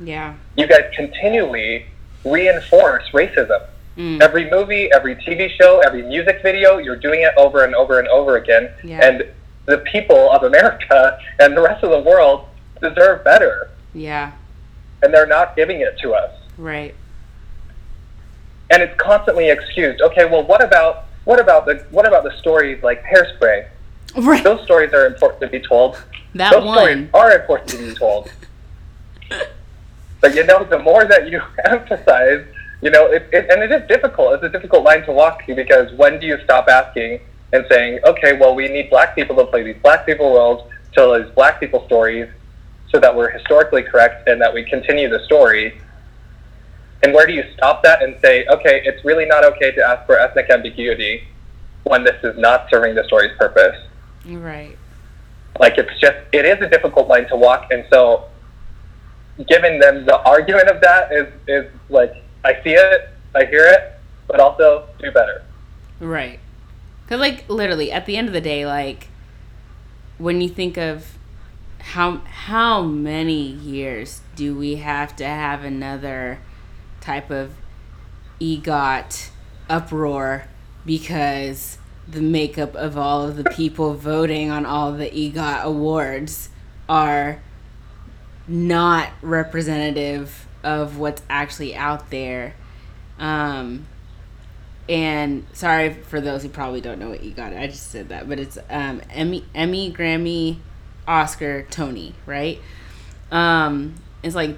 Yeah. You guys continually reinforce racism. Mm. Every movie, every TV show, every music video, you're doing it over and over and over again. Yeah. And the people of America and the rest of the world deserve better, Yeah. and they're not giving it to us. Right. And it's constantly excused. Okay, well, what about what about the what about the stories like Hairspray? Right. Those stories are important to be told. That Those stories one. are important to be told. but you know, the more that you emphasize, you know, it, it, and it is difficult. It's a difficult line to walk to because when do you stop asking and saying, okay, well, we need black people to play these black people roles, tell these black people stories, so that we're historically correct and that we continue the story. And where do you stop that and say, okay, it's really not okay to ask for ethnic ambiguity when this is not serving the story's purpose? Right. like it's just it is a difficult line to walk and so giving them the argument of that is is like i see it i hear it but also do better Right. Cause like literally at the end of the day, like when you think of how how many years do we have to have another type of EGOT uproar because the makeup of all of the people voting on all the EGOT awards are not representative of what's actually out there. Um, and sorry for those who probably don't know what you got. I just said that, but it's um, Emmy, Emmy, Grammy, Oscar, Tony, right? Um, it's like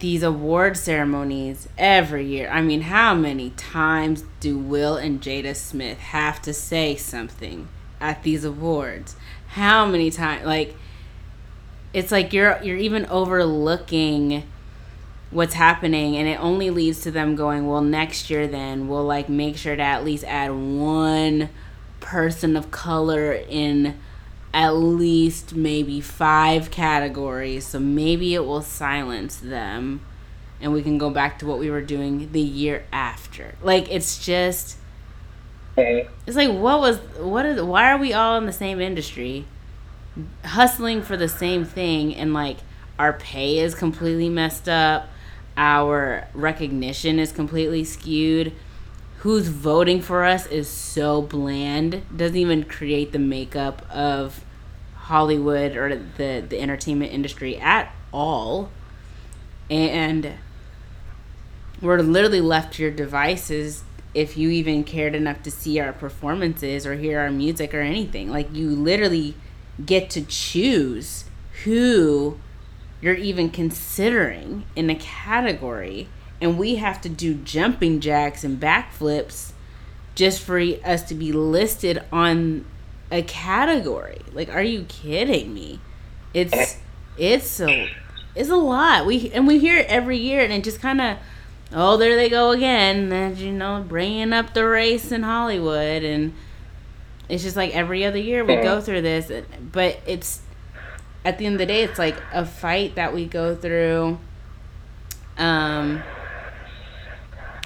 these award ceremonies every year. I mean, how many times do Will and Jada Smith have to say something at these awards? How many times? Like, it's like you're you're even overlooking what's happening and it only leads to them going well next year then we'll like make sure to at least add one person of color in at least maybe five categories. So maybe it will silence them and we can go back to what we were doing the year after. Like it's just It's like what was what is why are we all in the same industry hustling for the same thing and like our pay is completely messed up, our recognition is completely skewed. Who's voting for us is so bland, doesn't even create the makeup of Hollywood or the the entertainment industry at all. And we're literally left to your devices if you even cared enough to see our performances or hear our music or anything. Like you literally get to choose who you're even considering in a category and we have to do jumping jacks and backflips just for us to be listed on a category. Like are you kidding me? It's it's a it's a lot. We and we hear it every year and it just kind of oh, there they go again. And, you know, bringing up the race in Hollywood. And it's just like every other year we go through this. But it's, at the end of the day, it's like a fight that we go through um,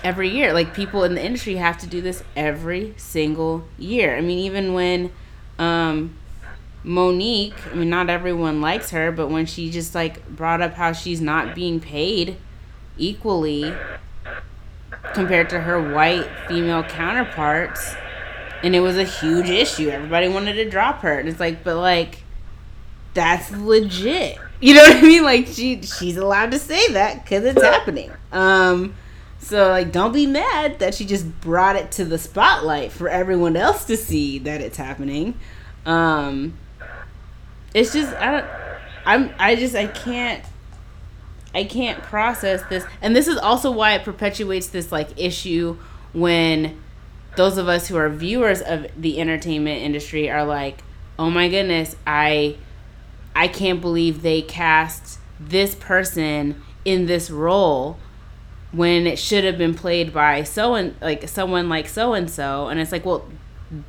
every year. Like people in the industry have to do this every single year. I mean, even when um, Mo'Nique, I mean, not everyone likes her, but when she just like brought up how she's not being paid equally compared to her white female counterparts and it was a huge issue. Everybody wanted to drop her. And it's like but like that's legit. You know what i mean? Like she she's allowed to say that because it's happening. Um so like don't be mad that she just brought it to the spotlight for everyone else to see that it's happening. Um it's just i don't i'm i just i can't I can't process this. And this is also why it perpetuates this like issue when those of us who are viewers of the entertainment industry are like, "Oh my goodness, I I can't believe they cast this person in this role." when it should have been played by so and like someone like so and so and it's like well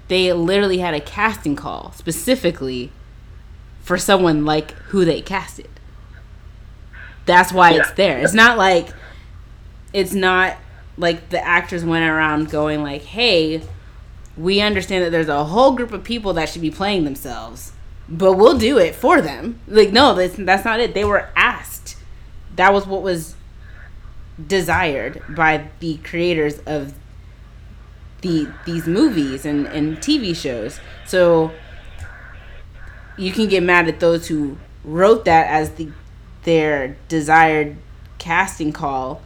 they literally had a casting call specifically for someone like who they casted that's why yeah. it's there. It's not like it's not like the actors went around going like, "Hey, we understand that there's a whole group of people that should be playing themselves, but we'll do it for them." Like, no, that's that's not it. They were asked. That was what was desired by the creators of the these movies and, and TV shows. So you can get mad at those who wrote that as the their desired casting call,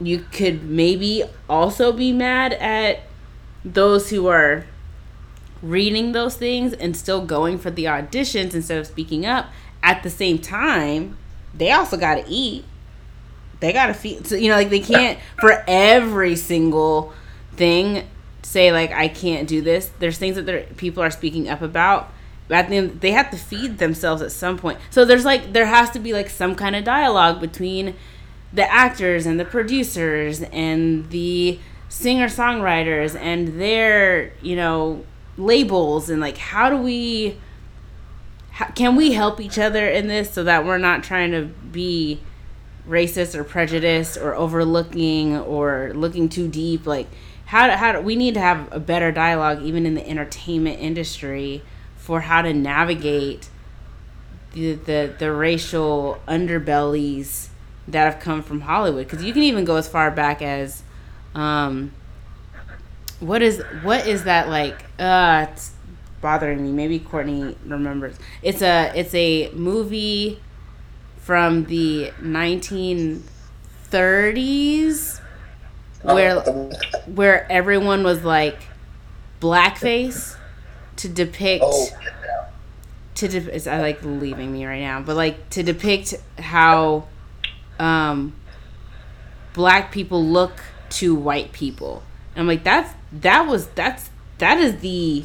you could maybe also be mad at those who are reading those things and still going for the auditions instead of speaking up. At the same time they also got to eat. They got to feed so, you know like they can't for every single thing say like i can't do this. There's things that their people are speaking up about. At the end, they have to feed themselves at some point. So there's like there has to be like some kind of dialogue between the actors and the producers and the singer songwriters and their you know labels and like how do we how, can we help each other in this so that we're not trying to be racist or prejudiced or overlooking or looking too deep? Like how do, how do, we need to have a better dialogue even in the entertainment industry for how to navigate the the, the racial underbellies that have come from Hollywood. Because you can even go as far back as, um, what is what is that like? Uh, it's bothering me. Maybe Courtney remembers. It's a it's a movie from the nineteen thirties where where everyone was like blackface to depict oh. to de- it's I like leaving me right now, but like to depict how um black people look to white people. And I'm like that's that was that's that is the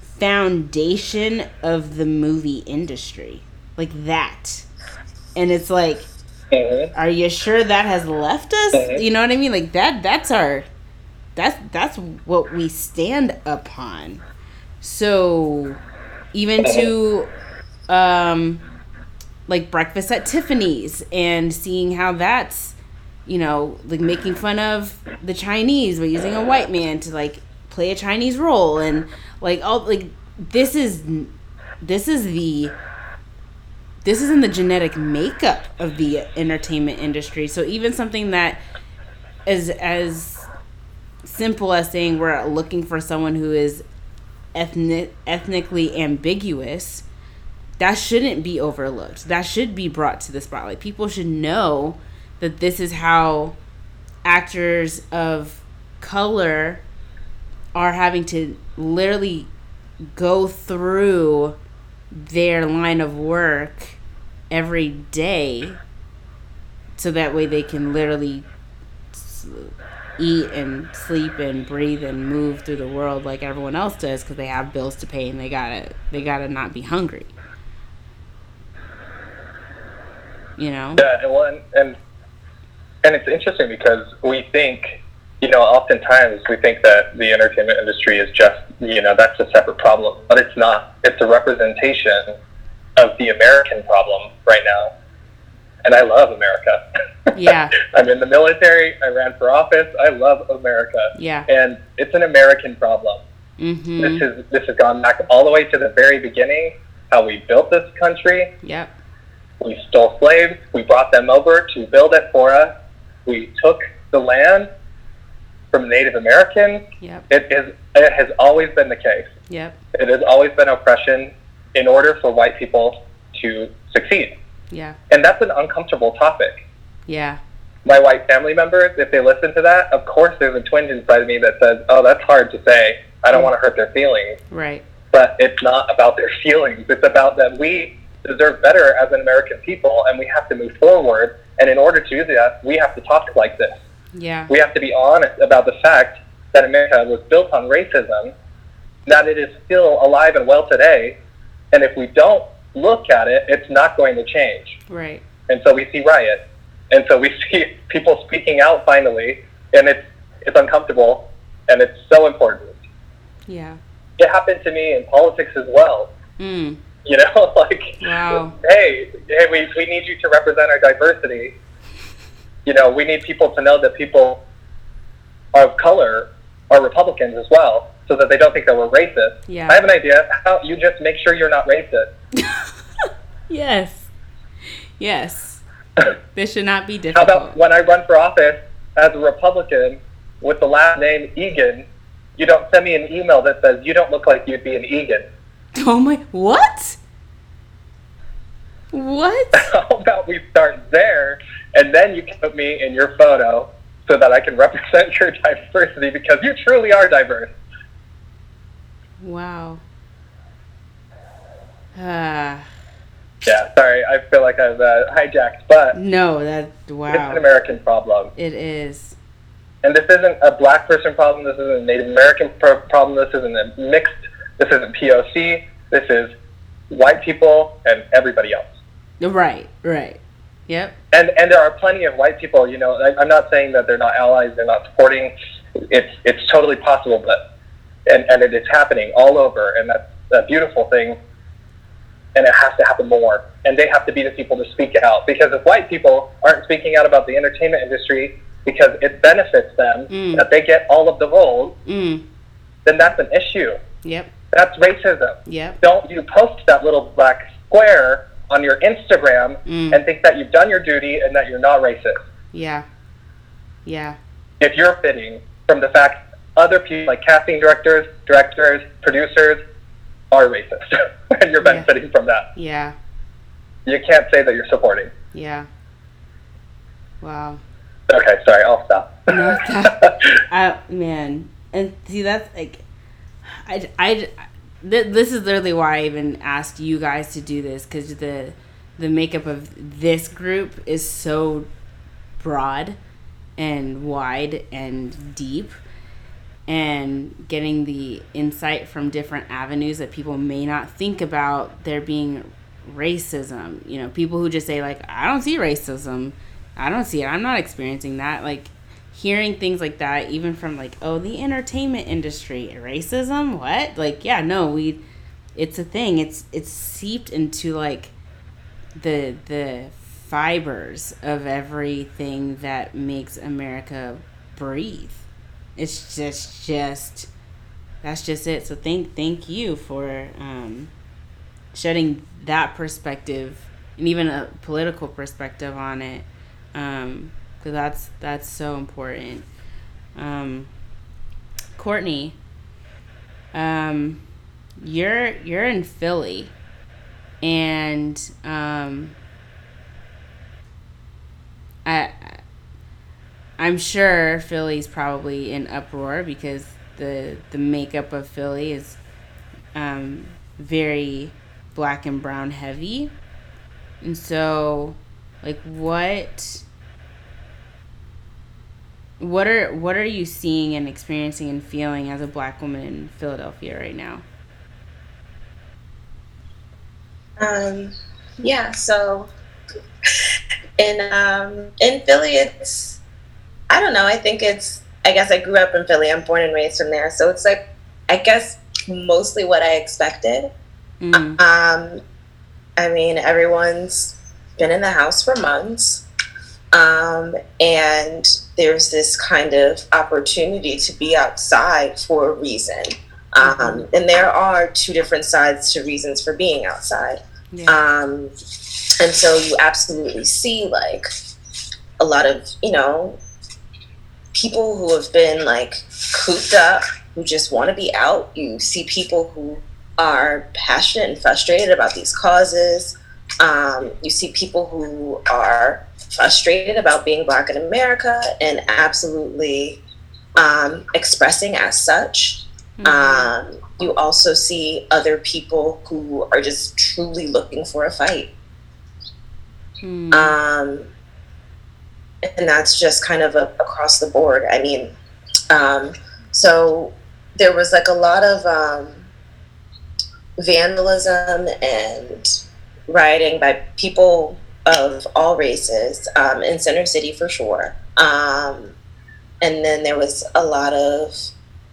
foundation of the movie industry. Like that. And it's like mm-hmm. are you sure that has left us? Mm-hmm. You know what I mean? Like that that's our that's that's what we stand upon. So even to um like breakfast at Tiffany's and seeing how that's you know like making fun of the Chinese by using a white man to like play a Chinese role and like all like this is this is the this is in the genetic makeup of the entertainment industry. So even something that is as simple as saying we're looking for someone who is ethnic ethnically ambiguous, that shouldn't be overlooked. That should be brought to the spotlight. People should know that this is how actors of color are having to literally go through their line of work every day so that way they can literally eat and sleep and breathe and move through the world like everyone else does because they have bills to pay and they gotta they gotta not be hungry you know yeah and and and it's interesting because we think you know oftentimes we think that the entertainment industry is just you know that's a separate problem but it's not it's a representation of the American problem right now. And I love America. Yeah. I'm in the military. I ran for office. I love America. Yeah. And it's an American problem. mm-hmm. This is this has gone back all the way to the very beginning. How we built this country. yep We stole slaves. We brought them over to build it for us. We took the land from Native Americans. yep It is. It has always been the case. yep It has always been oppression in order for white people to succeed. yeah And that's an uncomfortable topic. yeah My white family members, if they listen to that, of course there's a twinge inside of me that says, oh, that's hard to say. I don't mm. want to hurt their feelings. right But it's not about their feelings. It's about that we deserve better as an American people and we have to move forward. And in order to do that, we have to talk like this. yeah We have to be honest about the fact that America was built on racism, that it is still alive and well today, and if we don't look at it, it's not going to change. right And so we see riot, and so we see people speaking out finally, and it's it's uncomfortable, and it's so important. yeah It happened to me in politics as well. mm. You know, like, Wow. hey, hey, we, we need you to represent our diversity. You know, we need people to know that people of color are Republicans as well, so that they don't think that we're racist. Yeah. I have an idea. How you just make sure you're not racist. yes yes this should not be difficult. How about when I run for office as a Republican with the last name Egan, you don't send me an email that says you don't look like you'd be an Egan. oh my what what How about we start there, and then you can put me in your photo so that I can represent your diversity because you truly are diverse. wow ah Yeah, sorry, I feel like I've uh, hijacked, but no that wow. it's an American problem. it is And this isn't a black person problem, this isn't a Native American pro- problem, this isn't a mixed, this isn't POC, this is white people and everybody else. Right right yep and and there are plenty of white people. You know, I, I'm not saying that they're not allies, they're not supporting. It's it's totally possible, but and and it is happening all over, and that's a beautiful thing. And it has to happen more, and they have to be the people to speak out. Because if white people aren't speaking out about the entertainment industry because it benefits them Mm. that they get all of the roles, mm. then that's an issue. yep That's racism. yep Don't you post that little black square on your Instagram Mm. and think that you've done your duty and that you're not racist. yeah yeah if you're fitting from the fact other people like casting directors, directors, producers are racist, and you're Yeah. benefiting from that. yeah You can't say that you're supporting. yeah wow Okay, sorry, I'll stop. No, that- I man, and see that's like, I I th- this is literally why I even asked you guys to do this because the the makeup of this group is so broad and wide and deep. And getting the insight from different avenues that people may not think about there being racism. You know people who just say like i don't see racism. I don't see it. I'm not experiencing that. Like hearing things like that even from like oh the entertainment industry racism what? Like yeah no we it's a thing. It's it's seeped into like the the fibers of everything that makes america breathe. It's just just that's just it. So thank thank you for um, shedding that perspective and even a political perspective on it, because that's that's so important. Um, Courtney, um, you're you're in Philly, and um, I I'm sure Philly's probably in uproar because the the makeup of Philly is um, very black and brown heavy, and so like what what are what are you seeing and experiencing and feeling as a black woman in Philadelphia right now? Um, yeah, so in um, in Philly, it's I don't know. I think it's I guess I grew up in Philly. I'm born and raised from there, so it's like I guess mostly what I expected. Mm. Um, I mean, everyone's been in the house for months, um, and there's this kind of opportunity to be outside for a reason. Um, mm-hmm. and there are two different sides to reasons for being outside. Yeah. Um, and so you absolutely see like a lot of you know people who have been like cooped up who just want to be out you see people who are passionate and frustrated about these causes um, you see people who are frustrated about being black in america and absolutely um, expressing as such mm-hmm. um, you also see other people who are just truly looking for a fight Hmm. Um, and that's just kind of a, across the board. I mean, um, so there was like a lot of um, vandalism and rioting by people of all races um, in Center City for sure. Um, and then there was a lot of,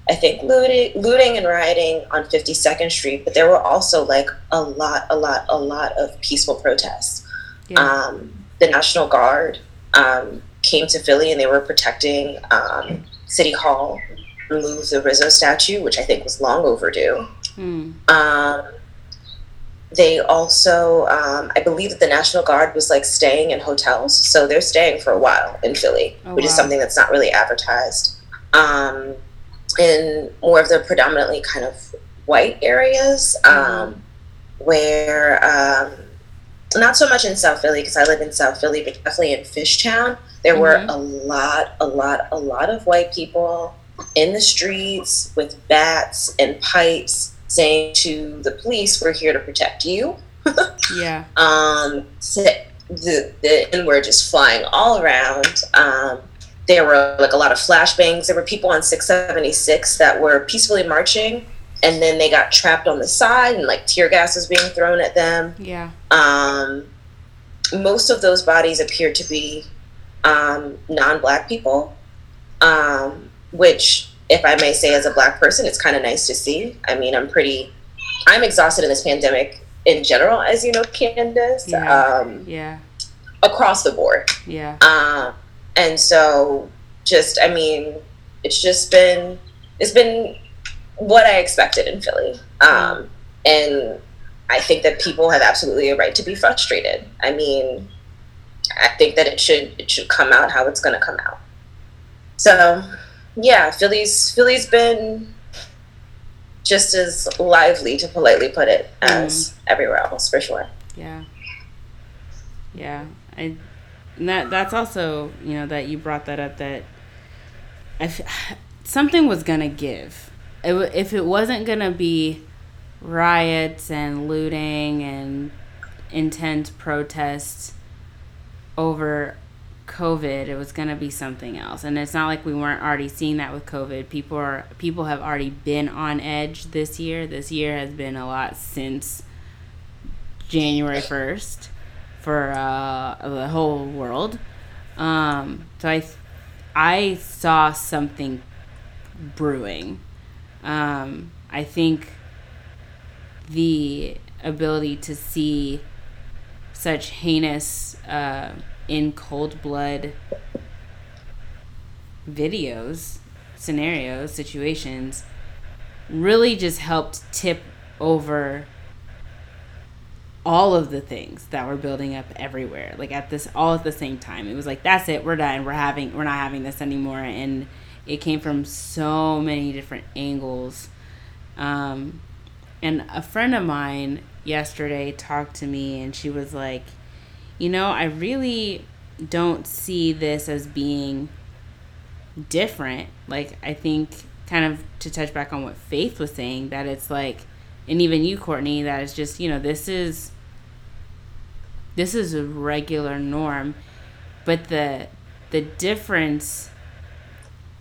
I think, looting, looting and rioting on 52nd Street, but there were also like a lot, a lot, a lot of peaceful protests. Yeah. Um, the National Guard um, came to Philly and they were protecting um, City Hall, remove the Rizzo statue, which I think was long overdue. Mm. They also, um, I believe that the National Guard was like staying in hotels, so they're staying for a while in Philly, oh, which wow. is something that's not really advertised. Um, in more of the predominantly kind of white areas, mm-hmm. where not so much in South Philly because I live in South Philly, but definitely in Fishtown, there mm-hmm. were a lot, a lot, a lot of white people in the streets with bats and pipes saying to the police, "We're here to protect you." yeah. Um, so the the N word just flying all around. Um, there were like a lot of flashbangs. There were people on 676 that were peacefully marching and then they got trapped on the side and like tear gas was being thrown at them. Yeah. Um, most of those bodies appeared to be um, non-black people, um, which, if I may say, as a black person, it's kind of nice to see. I mean, I'm pretty, I'm exhausted in this pandemic in general, as you know, Candace. Yeah. Um, yeah. Across the board. Yeah. Uh, and so, just, I mean, it's just been, it's been what I expected in Philly. Um, and I think that people have absolutely a right to be frustrated. I mean, I think that it should it should come out how it's going to come out. So, yeah, Philly's Philly's been just as lively, to politely put it, as mm. everywhere else for sure. Yeah. Yeah, I. that that's also you know that you brought that up that I f- something was gonna give it, if it wasn't gonna be riots and looting and intense protests over COVID, it was gonna be something else. And it's not like we weren't already seeing that with COVID. People are people have already been on edge this year. This year has been a lot since January first for uh, the whole world. Um, so I I saw something brewing um, I think the ability to see such heinous, uh, in cold blood videos, scenarios, situations really just helped tip over all of the things that were building up everywhere like at this all at the same time. It was like that's it we're done we're having we're not having this anymore and it came from so many different angles. Um, and a friend of mine yesterday talked to me and she was like you know i really don't see this as being different. Like i think kind of to touch back on what faith was saying that it's like and even you courtney that it's just you know this is this is a regular norm but the the difference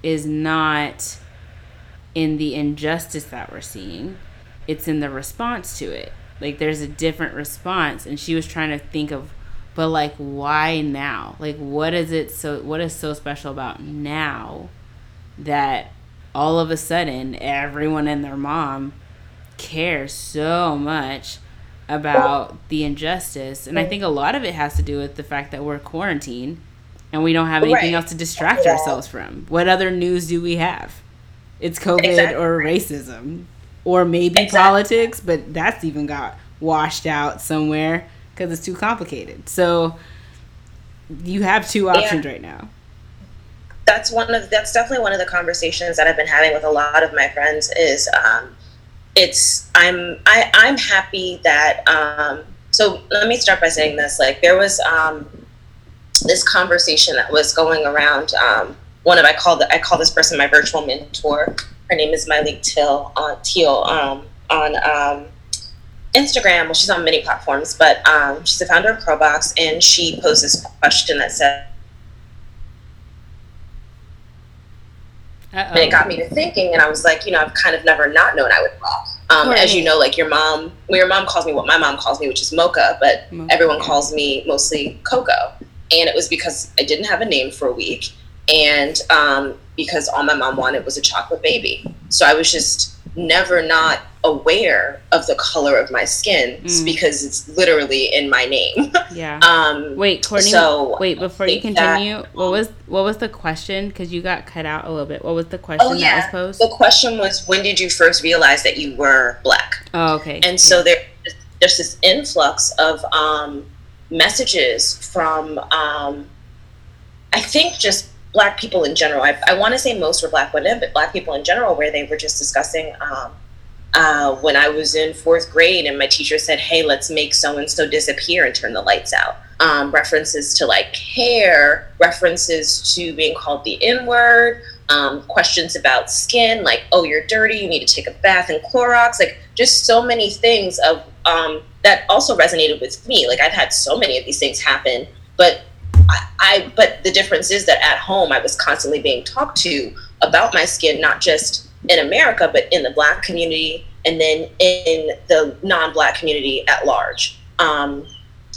is not in the injustice that we're seeing. It's in the response to it. Like there's a different response and she was trying to think of but like why now like what is it so what is so special about now that all of a sudden everyone and their mom cares so much about the injustice. And I think a lot of it has to do with the fact that we're quarantined and we don't have anything right. else to distract yeah. ourselves from. What other news do we have? It's COVID exactly. or racism or maybe exactly. politics, but that's even got washed out somewhere because it's too complicated. So you have two options yeah. right now. That's one of that's definitely one of the conversations that I've been having with a lot of my friends is um, it's I'm I, I'm happy that um, so let me start by saying this like there was um, this conversation that was going around um, one of I call the, I call this person my virtual mentor her name is Myleik Till on Teal um, on um, Instagram well she's on many platforms but um, she's the founder of CurlBox and she posed this question that said Uh-oh. And it got me to thinking, and I was like, you know, I've kind of never not known I would rock. Um, right. As you know, like your mom, well, your mom calls me what my mom calls me, which is Mocha, but Mocha. everyone calls me mostly Coco. And it was because I didn't have a name for a week, and um, because all my mom wanted was a chocolate baby. So I was just never not aware of the color of my skin mm. because it's literally in my name. Yeah. um, wait, Courtney. So wait, before you continue, that, what was what was the question? Because you got cut out a little bit. What was the question oh, yeah. that was posed? The question was, when did you first realize that you were black? Oh, okay. And so there, there's this influx of um, messages from, um, I think, just black people in general. I, I want to say most were black women, but black people in general, where they were just discussing um, uh, when I was in fourth grade and my teacher said, Hey, let's make so and so disappear and turn the lights out. Um, references to like hair, references to being called the N word, um, questions about skin, like, Oh, you're dirty, you need to take a bath and Clorox. Like, just so many things of um, that also resonated with me. Like, I've had so many of these things happen, but I, I, but the difference is that at home I was constantly being talked to about my skin, not just in America, but in the Black community and then in the non-Black community at large. Um,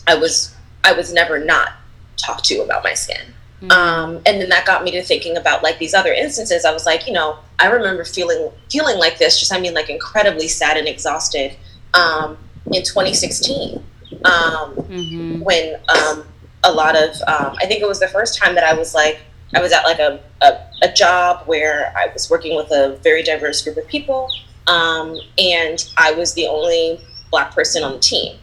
I was I was never not talked to about my skin. Mm-hmm. Um, and then that got me to thinking about like these other instances. I was like, you know, I remember feeling feeling like this. Just I mean, like incredibly sad and exhausted um, in 2016 um, mm-hmm. when um, a lot of um, I think it was the first time that I was like I was at like a, a, a job where I was working with a very diverse group of people um, and I was the only black person on the team.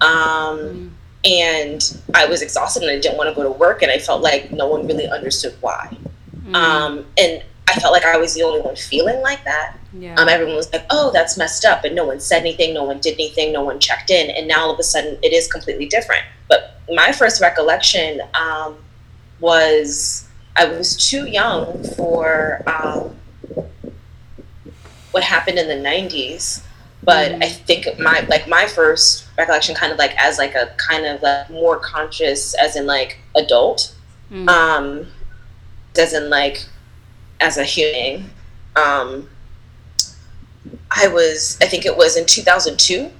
Um, mm. And I was exhausted and I didn't want to go to work, and I felt like no one really understood why. Mm. Um, and I felt like I was the only one feeling like that. Yeah. Um, everyone was like, "Oh, that's messed up," and no one said anything, no one did anything, no one checked in, and now all of a sudden it is completely different. But my first recollection um, was I was too young for um, what happened in the 90s but mm. i think my like my first recollection kind of like as like a kind of like more conscious as in like adult mm. um as in like as a human um i was i think it was in 2002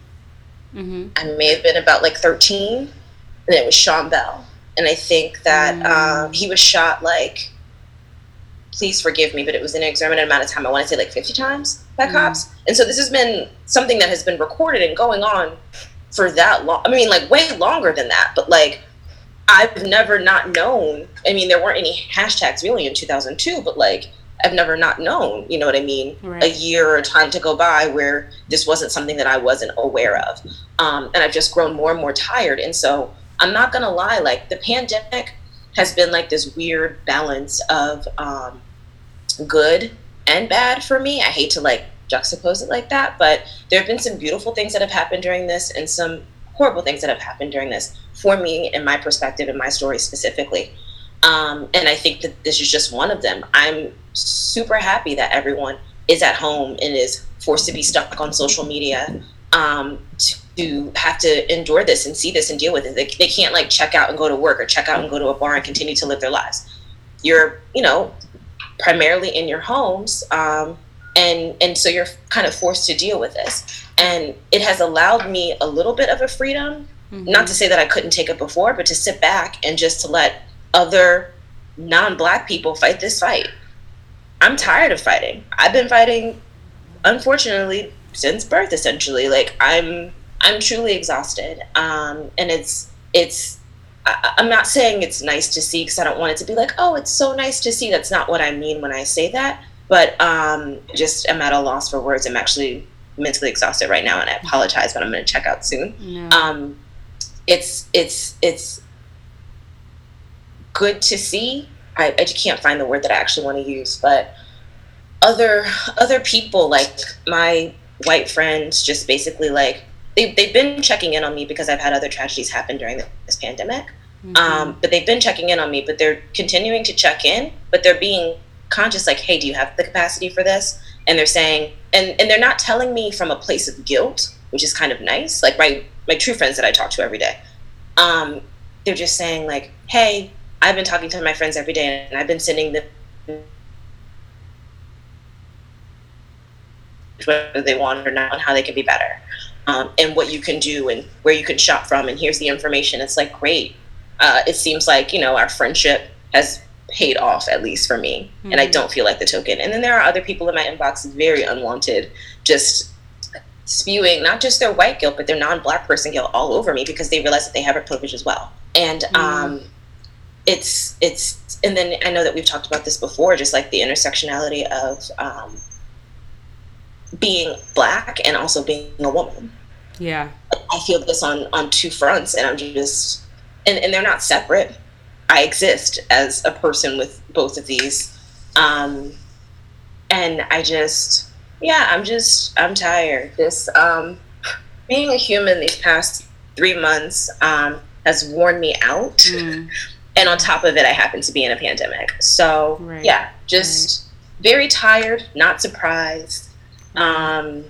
mm-hmm. i may have been about like 13 and it was sean bell and i think that mm. um, he was shot like please forgive me, but it was an exorbitant amount of time. I want to say like 50 times by mm cops. And so this has been something that has been recorded and going on for that long. I mean, like way longer than that, but like I've never not known. I mean, there weren't any hashtags really in 2002, but like I've never not known, you know what I mean? Right. A year or time to go by where this wasn't something that I wasn't aware of. Um, and I've just grown more and more tired. And so I'm not gonna lie, like the pandemic has been like this weird balance of um, good and bad for me. I hate to like juxtapose it like that, but there have been some beautiful things that have happened during this and some horrible things that have happened during this for me and my perspective and my story specifically. Um, and I think that this is just one of them. I'm super happy that everyone is at home and is forced to be stuck on social media um, to have to endure this and see this and deal with it. They, they can't like check out and go to work or check out and go to a bar and continue to live their lives. You're, you know, primarily in your homes. Um, and, and so you're kind of forced to deal with this. And it has allowed me a little bit of a freedom, mm-hmm. not to say that I couldn't take it before, but to sit back and just to let other non-black people fight this fight. I'm tired of fighting. I've been fighting, unfortunately, since birth. Essentially, like I'm, I'm truly exhausted. Um, and it's, it's. I, I'm not saying it's nice to see because I don't want it to be like, oh, it's so nice to see. That's not what I mean when I say that. But um, just am at a loss for words. I'm actually mentally exhausted right now, and I apologize, but I'm going to check out soon. No. Um, it's it's it's good to see. I, I just can't find the word that I actually want to use, but other other people like my white friends just basically like they, they've been checking in on me because I've had other tragedies happen during this pandemic. Mm-hmm. Um, but they've been checking in on me, but they're continuing to check in, but they're being conscious like, hey, do you have the capacity for this? And they're saying, and, and they're not telling me from a place of guilt, which is kind of nice. Like my, my true friends that I talk to every day. Um, they're just saying like, hey, I've been talking to my friends every day, and I've been sending them whether they want or not, and how they can be better, um, and what you can do, and where you can shop from, and here's the information. It's like great. Uh, it seems like you know our friendship has paid off at least for me, mm-hmm. and I mm-hmm. don't feel like the token. And then there are other people in my inbox, very unwanted, just spewing not just their white guilt, but their non-black person guilt all over me because they realize that they have a privilege as well. And mm-hmm. um, it's it's and then I know that we've talked about this before, just like the intersectionality of um, being black and also being a woman. Yeah, I feel this on on two fronts, and I'm just and and they're not separate. I exist as a person with both of these, um, and I just yeah, I'm just I'm tired. This um, being a human these past three months um, has worn me out. Mm and on top of it, I happen to be in a pandemic. So right. yeah, just right. very tired, not surprised. Um,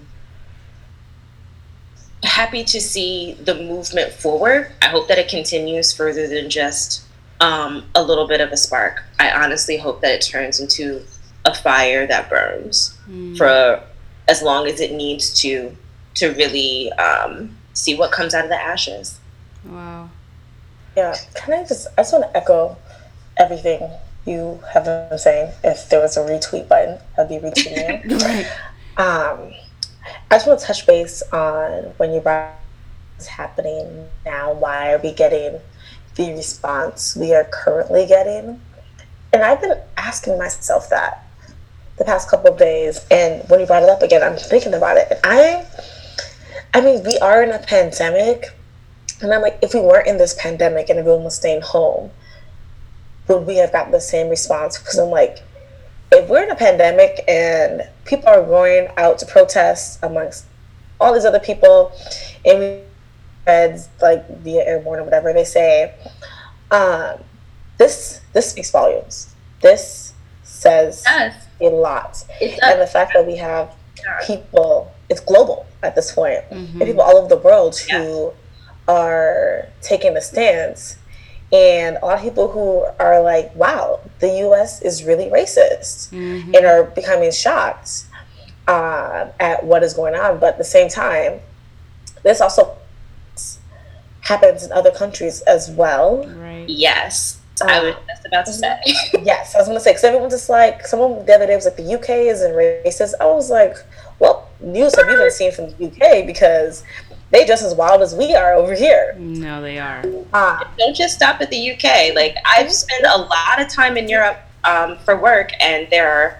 happy to see the movement forward. I hope that it continues further than just um, a little bit of a spark. I honestly hope that it turns into a fire that burns mm. for as long as it needs to to really um, see what comes out of the ashes. Wow. Yeah, can I just, I just want to echo everything you have been saying. If there was a retweet button, I'd be retweeting you. right. Um, I just want to touch base on when you brought what's happening now. Why are we getting the response we are currently getting? And I've been asking myself that the past couple of days. And when you brought it up again, I'm thinking about it. And I, I mean, we are in a pandemic, and I'm like, if we weren't in this pandemic and everyone was staying home, would we have got the same response? Because I'm like, if we're in a pandemic and people are going out to protest amongst all these other people, and reds like via airborne or whatever they say, um, this this speaks volumes. This says a lot, and the fact that we have people, it's global at this point, mm-hmm. and people all over the world who. Yeah are taking a stance and a lot of people who are like wow the us is really racist mm-hmm. and are becoming shocked uh, at what is going on but at the same time this also happens in other countries as well right yes uh, I was just about to say. yes, I was going to say because everyone's just like someone the other day was like the UK isn't racist. I was like, well, news have you been seeing from the UK because they just as wild as we are over here. No, they are. Uh, Don't just stop at the UK. Like I've spent a lot of time in Europe um, for work, and there are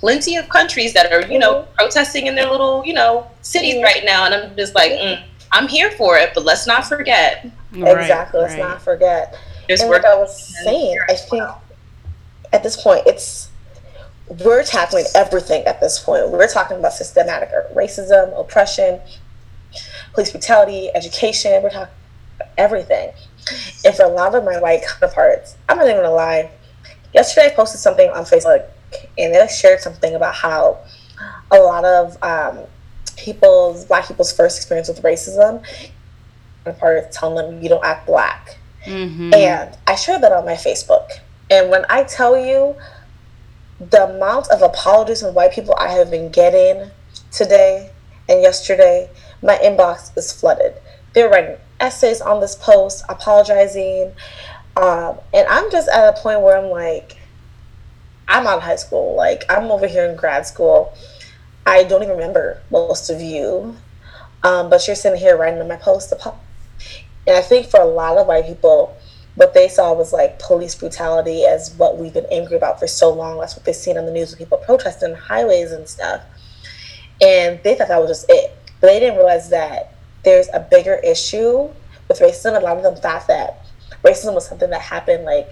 plenty of countries that are, you know, protesting in their little, you know, cities Mhm. right now. And I'm just like, mm, I'm here for it, but let's not forget. Right, exactly. Let's right. not forget. There's and work like I was saying, I think at this point, it's we're tackling everything at this point. We're talking about systematic racism, oppression, police brutality, education. We're talking everything. And for a lot of my white counterparts, I'm not even gonna lie. Yesterday, I posted something on Facebook, and they shared something about how a lot of um, people's black people's first experience with racism, and part of telling them you don't act black. Mhm. And I shared that on my Facebook. And when I tell you the amount of apologies from white people I have been getting today and yesterday, my inbox is flooded. They're writing essays on this post, apologizing. Um, and I'm just at a point where I'm like, I'm out of high school. Like, I'm over here in grad school. I don't even remember most of you. Um, but you're sitting here writing on my post. And I think for a lot of white people, what they saw was like police brutality as what we've been angry about for so long. That's what they've seen on the news with people protesting highways and stuff. And they thought that was just it. But they didn't realize that there's a bigger issue with racism. A lot of them thought that racism was something that happened like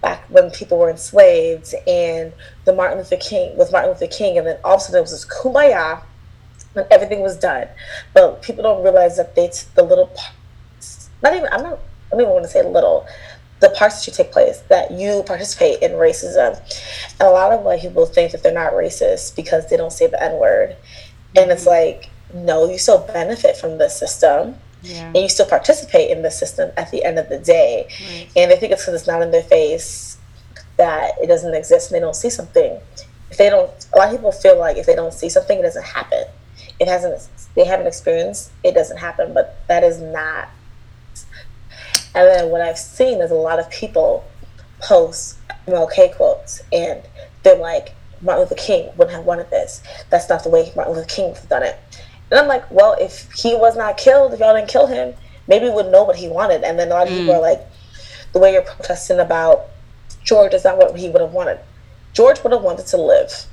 back when people were enslaved and the Martin Luther King with Martin Luther King and then all of a sudden it was this kumbaya and everything was done. But people don't realize that they t- the little parts not even I'm not I don't even want to say little the parts that you take place that you participate in racism. And a lot of white people think that they're not racist because they don't say the n-word and it's mm-hmm. like no you still benefit from the system Yeah. and you still participate in the system at the end of the day. Right. and they think it's because it's not in their face that it doesn't exist and they don't see something. If they don't a lot of people feel like if they don't see something it doesn't happen. It hasn't they haven't experienced it doesn't happen but that is not and then what i've seen is a lot of people post mlk quotes and they're like martin luther king wouldn't have wanted this. That's not the way martin luther king would have done it and i'm like well if he was not killed if y'all didn't kill him maybe we would know what he wanted and then a lot of people are like the way you're protesting about george is not what he would have wanted george would have wanted to live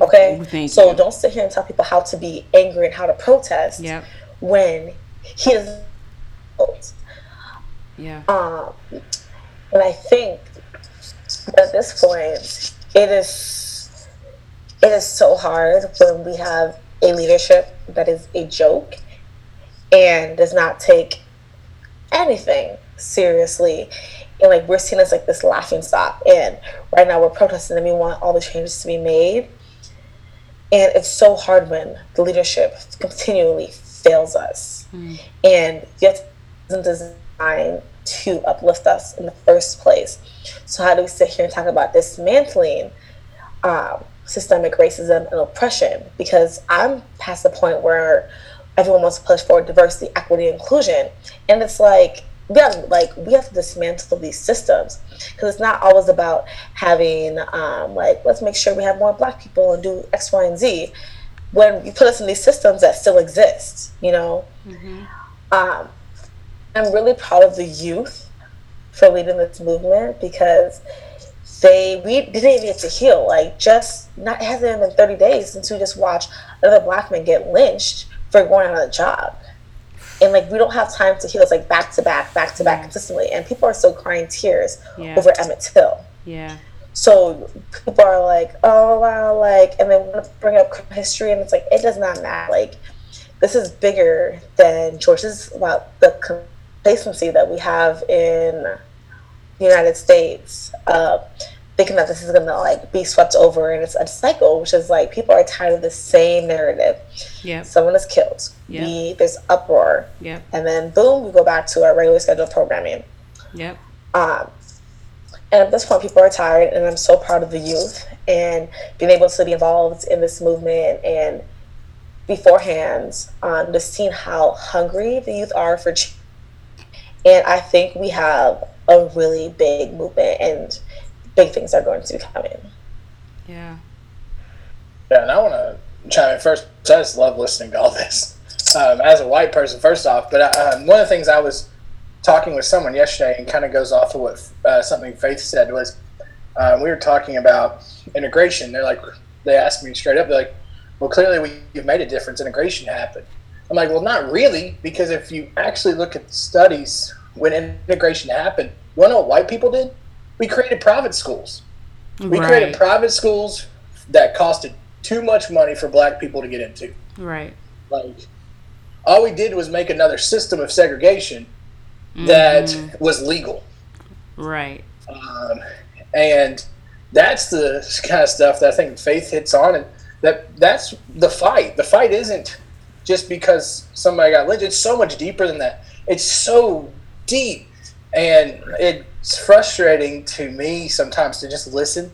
okay Thank so you. don't sit here and tell people how to be angry and how to protest Yep. when he doesn't. Yeah. Um, and I think at this point, it is it is so hard when we have a leadership that is a joke and does not take anything seriously. And like we're seen as like this laughing stock. And right now we're protesting and we want all the changes to be made. And it's so hard when the leadership continually fails us. And yet isn't designed to uplift us in the first place. So how do we sit here and talk about dismantling um, systemic racism and oppression? Because I'm past the point where everyone wants to push for diversity, equity, inclusion, and it's like have like we have to dismantle these systems because it's not always about having um, like let's make sure we have more black people and do X, Y, and Z. When you put us in these systems that still exist, you know, um, I'm really proud of the youth for leading this movement because they we didn't even get to heal. Like just not it hasn't been 30 days since we just watched another black man get lynched for going out on a job. And like we don't have time to heal. It's like back to back, back to back consistently. And people are still crying tears Yeah. over Emmett Till. Yeah. So people are like, oh wow, like, and they want to bring up history, and it's like it does not matter. Like, this is bigger than George. This is about the complacency that we have in the United States, uh, thinking that this is gonna like be swept over, and it's a cycle, which is like people are tired of the same narrative. Yeah. Someone is killed, Yeah. we there's uproar, Yep. and then boom, we go back to our regular scheduled programming. Yep. Um, and at this point, people are tired, and I'm so proud of the youth and being able to be involved in this movement and beforehand, um, just seeing how hungry the youth are for change. And I think we have a really big movement, and big things are going to be coming. Yeah. Yeah, and I want to chime in first. I just love listening to all this. Um, as a white person, first off, but uh, one of the things I was talking with someone yesterday, and kind of goes off of what uh, something Faith said was, uh, we were talking about integration. They're like, they asked me straight up, they're like, "Well, clearly we, you've made a difference. Integration happened." I'm like, "Well, not really, because if you actually look at the studies when integration happened, you want to know what white people did? We created private schools. We right. created private schools that costed too much money for black people to get into. right. Like, all we did was make another system of segregation that Mhm. was legal." Right. um, and that's the kind of stuff that I think faith hits on, and that that's the fight. The fight isn't just because somebody got lynched; it's so much deeper than that. It's so deep, and it's frustrating to me sometimes to just listen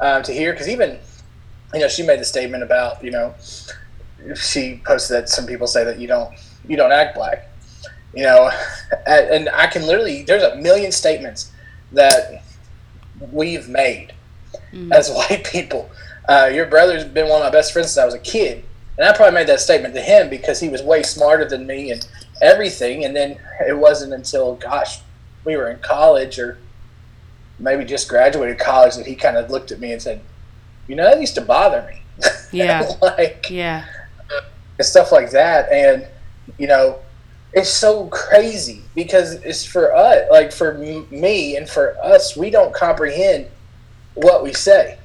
um, to hear because even you know she made the statement about you know she posted that some people say that you don't you don't act black you know and i can literally there's a million statements that we've made Mhm. as white people uh, your brother's been one of my best friends since i was a kid and i probably made that statement to him because he was way smarter than me and everything and then it wasn't until gosh we were in college or maybe just graduated college that he kind of looked at me and said you know that used to bother me Yeah. like Yeah. and stuff like that. And you know, it's so crazy because it's for us, like for me and for us, we don't comprehend what we say.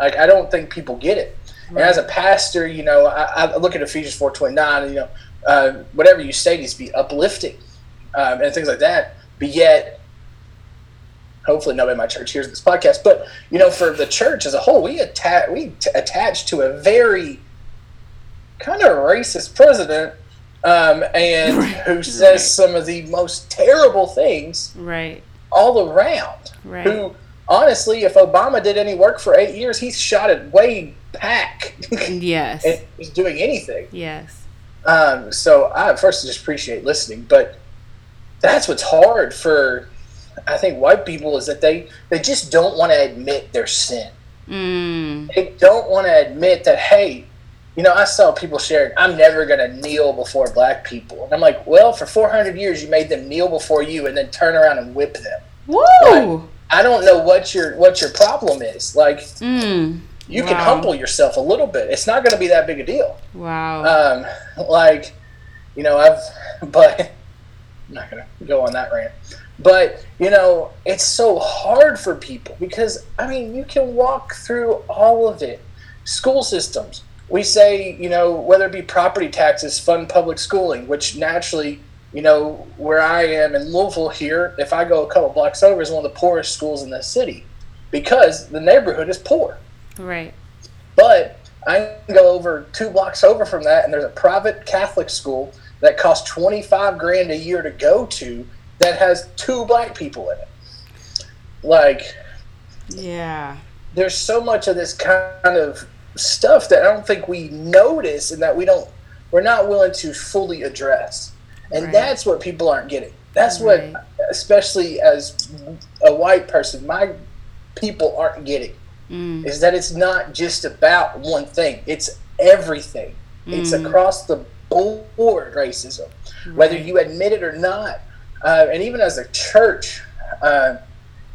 Like I don't think people get it. And as a pastor, you know, I, I look at Ephesians four twenty nine, and you know, uh, whatever you say needs to be uplifting um, and things like that. But yet, hopefully, nobody in my church hears this podcast. But you know, for the church as a whole, we attach we t- attach to a very kind of racist president, um, and Right. who says Right. some of the most terrible things Right. all around Right. who honestly, if Obama did any work for eight years, he shot it way back Yes. and was doing anything. Yes. Um, so I first just appreciate listening, but that's what's hard for I think white people is that they they just don't want to admit their sin. Mm. They don't want to admit that hey, you know, I saw people sharing, I'm never going to kneel before black people. And I'm like, well, for 400 years you made them kneel before you and then turn around and whip them. Woo. I don't know what your what your problem is. Like Mm. you can humble yourself a little bit. It's not going to be that big a deal. Wow. Um, like, you know, I've, but I'm not going to go on that rant. But, you know, it's so hard for people because, I mean, you can walk through all of it. School systems. We say, you know, whether it be property taxes, fund public schooling, which naturally, you know, where I am in Louisville here, if I go a couple blocks over, is one of the poorest schools in the city because the neighborhood is poor. right. But I go over two blocks over from that, and there's a private Catholic school that costs 25 grand a year to go to that has two black people in it. Like, Yeah. there's so much of this kind of stuff that I don't think we notice and that we don't, we're not willing to fully address. And Right. that's what people aren't getting. That's Right. what, especially as a white person, my people aren't getting Mm. is that it's not just about one thing. It's everything. It's Mm. across the board racism, whether you admit it or not. Uh, and even as a church, uh,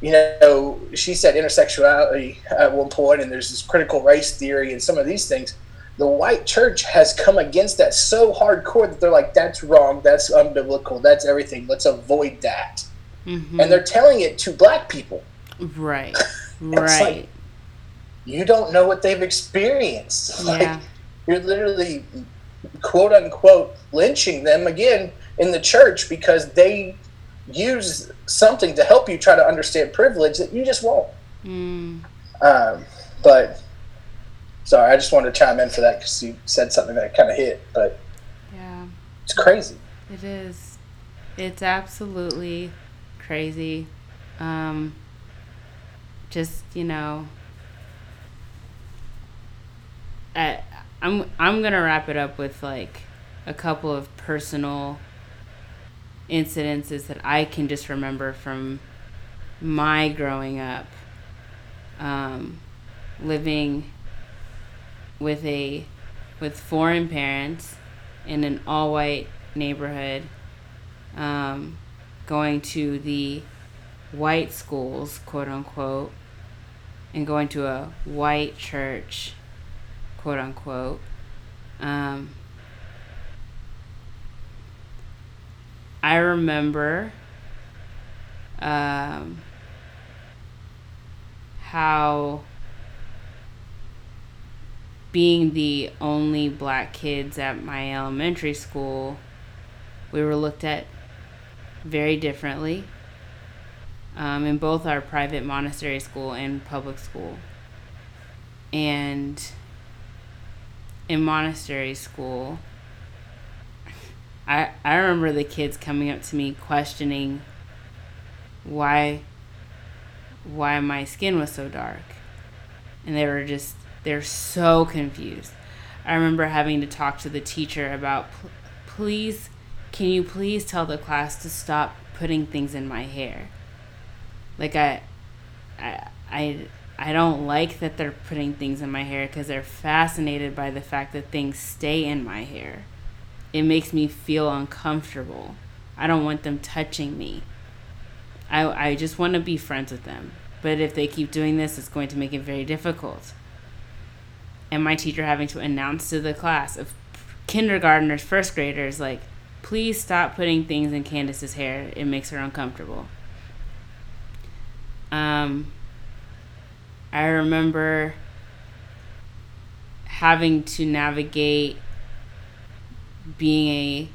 you know, she said intersectionality at one point, and there's this critical race theory and some of these things. The white church has come against that so hardcore that they're like, that's wrong, that's unbiblical, that's everything, let's avoid that. Mhm. And they're telling it to black people. right. like- Right. You don't know what they've experienced. Like, yeah. you're literally quote unquote lynching them again in the church because they use something to help you try to understand privilege that you just won't. Mm. Um, but sorry, I just wanted to chime in for that because you said something that kind of hit, but Yeah. it's crazy. It is. It's absolutely crazy. Um, just you know, I, I'm I'm gonna wrap it up with like a couple of personal incidences that I can just remember from my growing up, um, living with a with foreign parents in an all white neighborhood, um, going to the white schools, quote unquote, and going to a white church quote unquote. Um, I remember um, how being the only black kids at my elementary school, we were looked at very differently um, in both our private Montessori school and public school. And in Montessori school, I, I remember the kids coming up to me questioning why why my skin was so dark. And they were just they're so confused. I remember having to talk to the teacher about please can you please tell the class to stop putting things in my hair? Like i i i, I don't like that they're putting things in my hair because they're fascinated by the fact that things stay in my hair it makes me feel uncomfortable i don't want them touching me I, I just want to be friends with them. But if they keep doing this, it's going to make it very difficult. And my teacher having to announce to the class of kindergartners, first graders, like, please stop putting things in Candace's hair. It makes her uncomfortable. Um, I remember having to navigate being a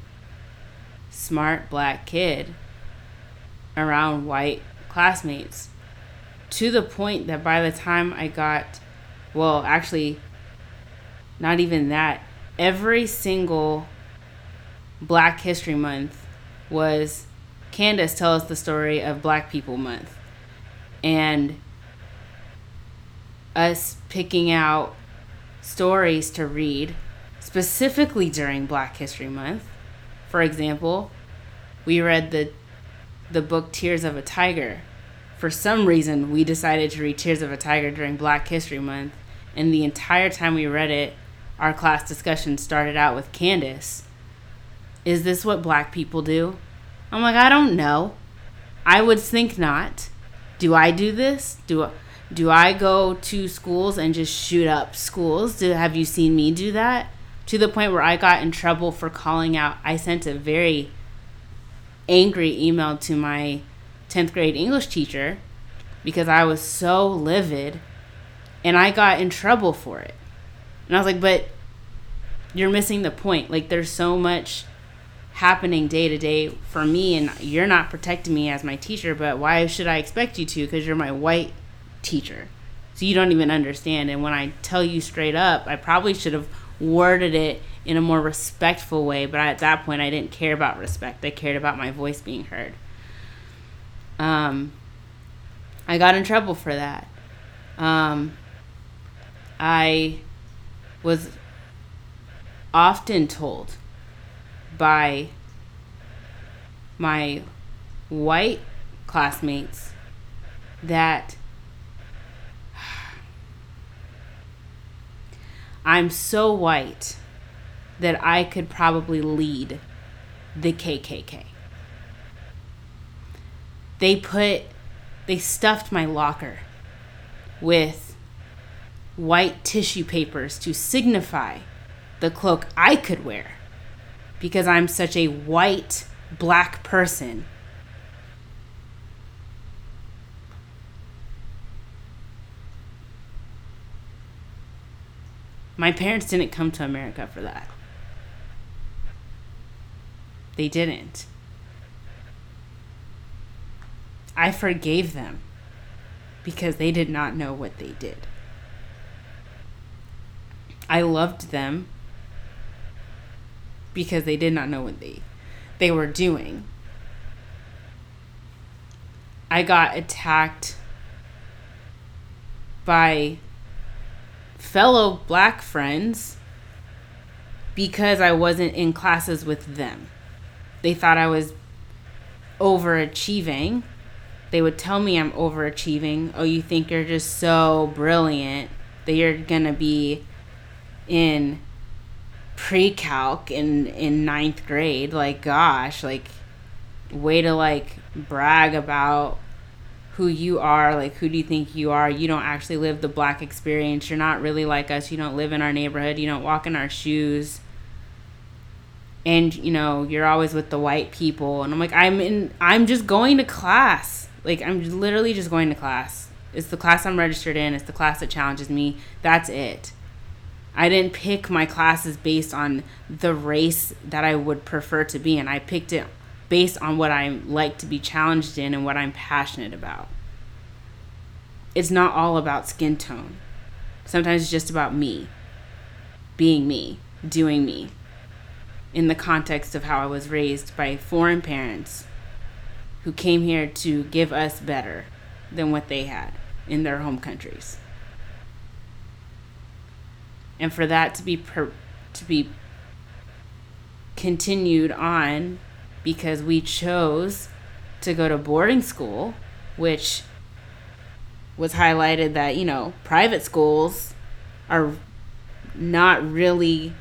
smart black kid around white classmates to the point that by the time I got, well, actually, not even that, every single Black History Month was Candace tell us the story of Black People Month. And us picking out stories to read specifically during Black History Month. For example, we read the the book Tears of a Tiger. For some reason, we decided to read Tears of a Tiger during Black History Month, and the entire time we read it, our class discussion started out with Candace. Is this what black people do? I'm like, I don't know. I would think not. Do I do this? Do do I go to schools and just shoot up schools? Do have you seen me do that? To the point where I got in trouble for calling out. I sent a very angry email to my 10th grade English teacher because I was so livid and I got in trouble for it. And I was like, but you're missing the point. Like, there's so much happening day to day for me, and you're not protecting me as my teacher, but why should I expect you to? Because you're my white teacher. So you don't even understand. And when I tell you straight up, I probably should have worded it in a more respectful way. But at that point, I didn't care about respect. I cared about my voice being heard. Um, I got in trouble for that. Um, I was often told by my white classmates that I'm so white that I could probably lead the KKK. They put, they stuffed my locker with white tissue papers to signify the cloak I could wear because I'm such a white black person. My parents didn't come to America for that. They didn't. I forgave them because they did not know what they did. I loved them because they did not know what they they were doing. I got attacked by fellow black friends because I wasn't in classes with them they thought I was overachieving. They would tell me I'm overachieving. Oh, you think you're just so brilliant that you're going to be in pre-calc in in ninth grade like gosh like way to like brag about who you are like who do you think you are? You don't actually live the black experience. You're not really like us. You don't live in our neighborhood. You don't walk in our shoes. And you know you're always with the white people. And i'm like i'm in i'm just going to class. Like i'm literally just going to class. It's the class i'm registered in. It's the class that challenges me. That's it. I didn't pick my classes based on the race that i would prefer to be in. I picked it based on what i like to be challenged in and what i'm passionate about it's not all about skin tone sometimes it's just about me being me doing me in the context of how I was raised by foreign parents who came here to give us better than what they had in their home countries. And for that to be per- to be continued on because we chose to go to boarding school, which was highlighted that, you know, private schools are not really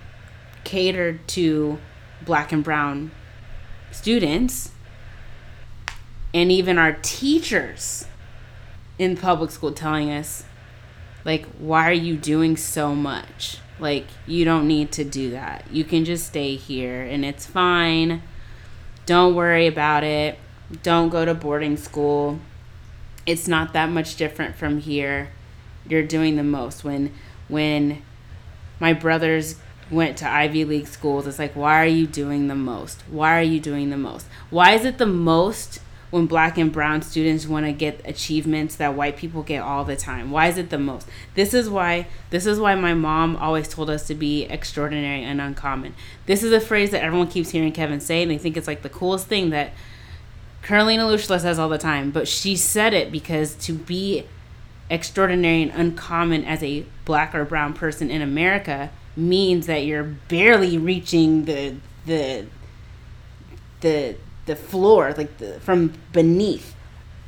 catered to black and brown students. And even our teachers in public school telling us like why are you doing so much? Like you don't need to do that. You can just stay here and it's fine don't worry about it don't go to boarding school it's not that much different from here you're doing the most when when my brothers went to Ivy League schools, it's like, why are you doing the most? Why are you doing the most? Why is it the most when black and brown students want to get achievements that white people get all the time? Why is it the most? This is why this is why my mom always told us to be extraordinary and uncommon. This is a phrase that everyone keeps hearing Kevin say and they think it's like the coolest thing that Carolina Lushla says all the time, but she said it because to be extraordinary and uncommon as a black or brown person in America means that you're barely reaching the the the the floor like the from beneath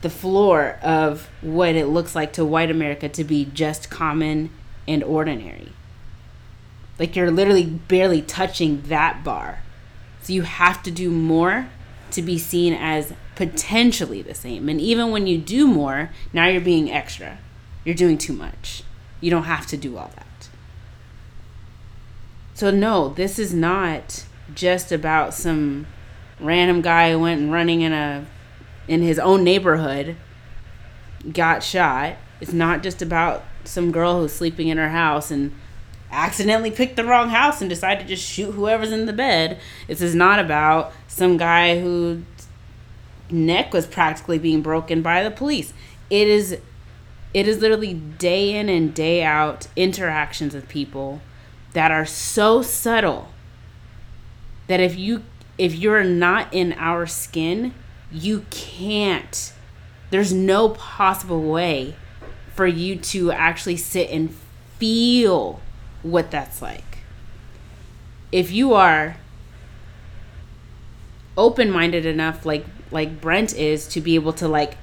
the floor of what it looks like to white america to be just common and ordinary. Like you're literally barely touching that bar. So you have to do more to be seen as potentially the same. And even when you do more now you're being extra. You're doing too much. You don't have to do all that. So no, this is not just about some random guy went running in a in his own neighborhood got shot. It's not just about some girl who's sleeping in her house and accidentally picked the wrong house and decided to just shoot whoever's in the bed. This is not about some guy whose neck was practically being broken by the police. It is it is literally day in and day out interactions with people that are so subtle that if you if you're not in our skin, you can't there's no possible way for you to actually sit and feel what that's like. If you are open-minded enough like like Brent is to be able to like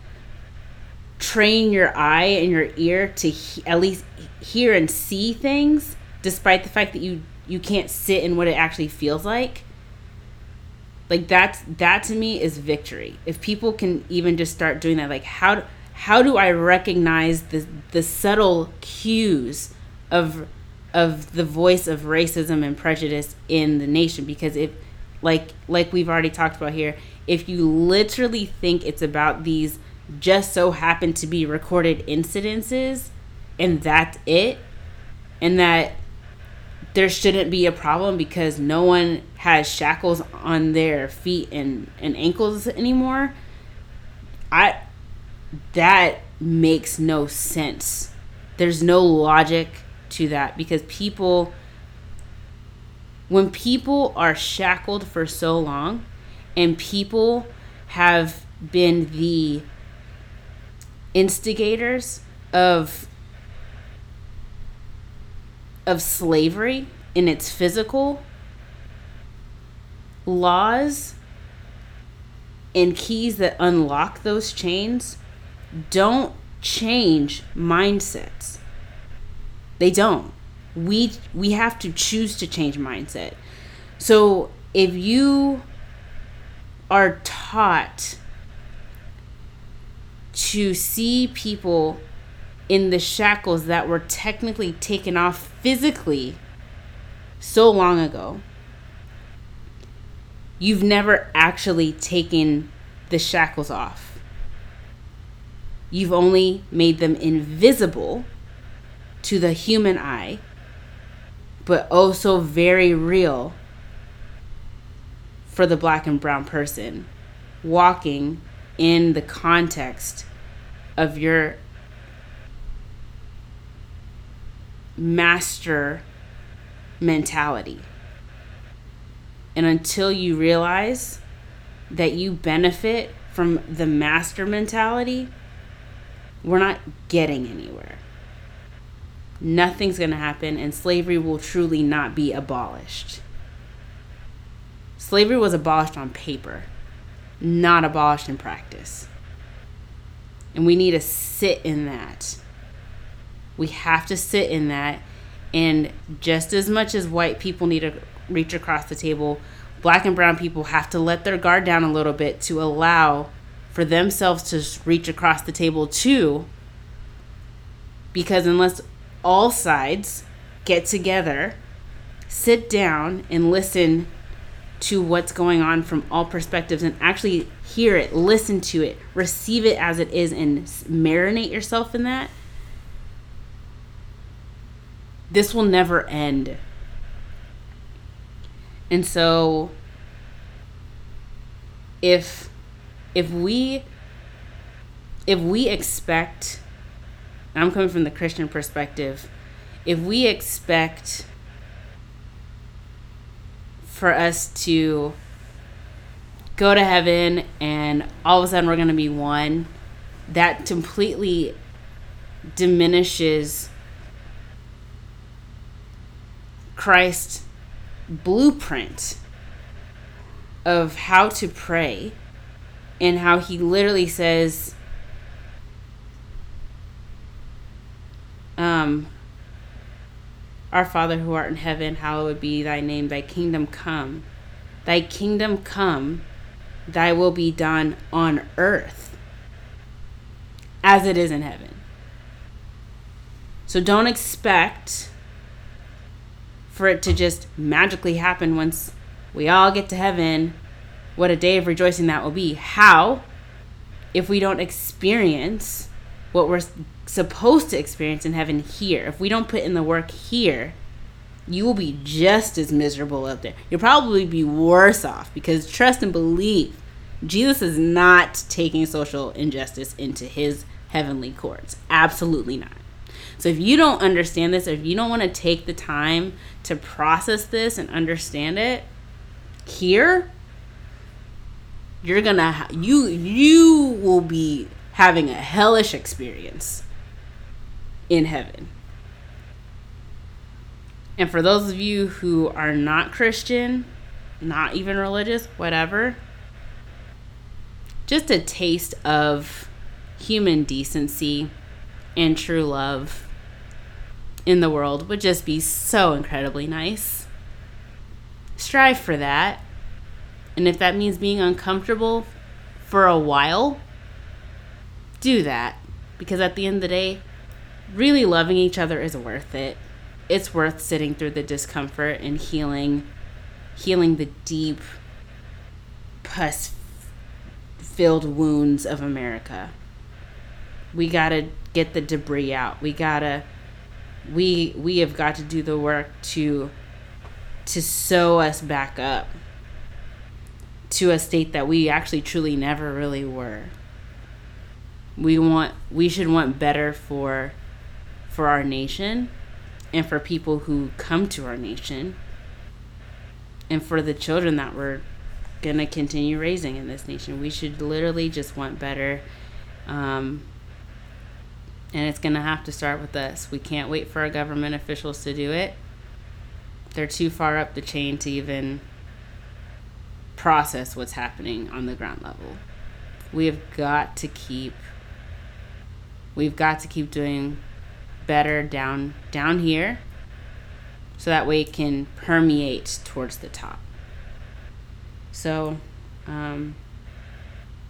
train your eye and your ear to he- at least hear and see things despite the fact that you you can't sit in what it actually feels like like that's that to me is victory. If people can even just start doing that like how how do i recognize the the subtle cues of of the voice of racism and prejudice in the nation? Because if like like we've already talked about here if you literally think it's about these just so happen to be recorded incidences and that's it and that there shouldn't be a problem because no one has shackles on their feet and, and ankles anymore. I that makes no sense. There's no logic to that because people when people are shackled for so long and people have been the instigators of of slavery in its physical laws and keys that unlock those chains don't change mindsets. They don't. We we have to choose to change mindset. So if you are taught to see people in the shackles that were technically taken off physically so long ago. You've never actually taken the shackles off. You've only made them invisible to the human eye, but also very real for the black and brown person walking in the context of your master mentality. And until you realize that you benefit from the master mentality, we're not getting anywhere. Nothing's going to happen, and slavery will truly not be abolished. Slavery was abolished on paper, not abolished in practice. And we need to sit in that. We have to sit in that. And just as much as white people need to reach across the table, black and brown people have to let their guard down a little bit to allow for themselves to reach across the table too. Because unless all sides get together, sit down, and listen to what's going on from all perspectives and actually hear it, listen to it, receive it as it is, and marinate yourself in that, this will never end. And so if if we if we expect I'm coming from the Christian perspective, if we expect for us to go to heaven and all of a sudden we're going to be one, that completely diminishes Christ's blueprint of how to pray and how he literally says um our father who art in heaven hallowed be thy name. Thy kingdom come. Thy kingdom come. Thy will be done on earth as it is in heaven. So don't expect for it to just magically happen once we all get to heaven what a day of rejoicing that will be. How, if we don't experience what we're supposed to experience in heaven here, if we don't put in the work here, you will be just as miserable up there. You'll probably be worse off because trust and believe Jesus is not taking social injustice into his heavenly courts. Absolutely not. So if you don't understand this, or if you don't want to take the time to process this and understand it here, you're gonna you you will be having a hellish experience in heaven. And for those of you who are not Christian, not even religious, whatever, just a taste of human decency and true love in the world would just be so incredibly nice. Strive for that. And if that means being uncomfortable for a while, do that. Because at the end of the day, really loving each other is worth it. It's worth sitting through the discomfort and healing healing the deep pus filled wounds of America. We got to get the debris out. We got to we we have got to do the work to to sew us back up to a state that we actually truly never really were. We want we should want better for for our nation and for people who come to our nation and for the children that we're going to continue raising in this nation. We should literally just want better um, and it's going to have to start with us. We can't wait for our government officials to do it. They're too far up the chain to even process what's happening on the ground level. We have got to keep we've got to keep doing better down down here so that way it can permeate towards the top. So, um,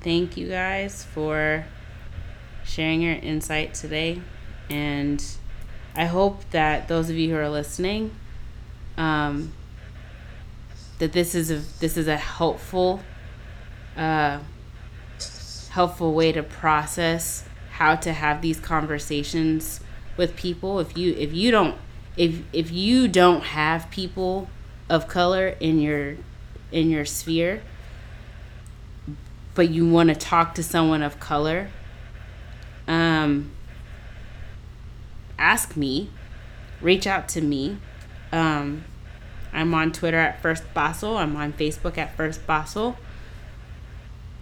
thank you guys for sharing your insight today. And I hope that those of you who are listening, um, that this is a this is a helpful, uh, helpful way to process how to have these conversations with people. If you if you don't if if you don't have people of color in your in your sphere, but you want to talk to someone of color, um, ask me, reach out to me. Um, I'm on Twitter at First Basel. I'm on Facebook at First Basel.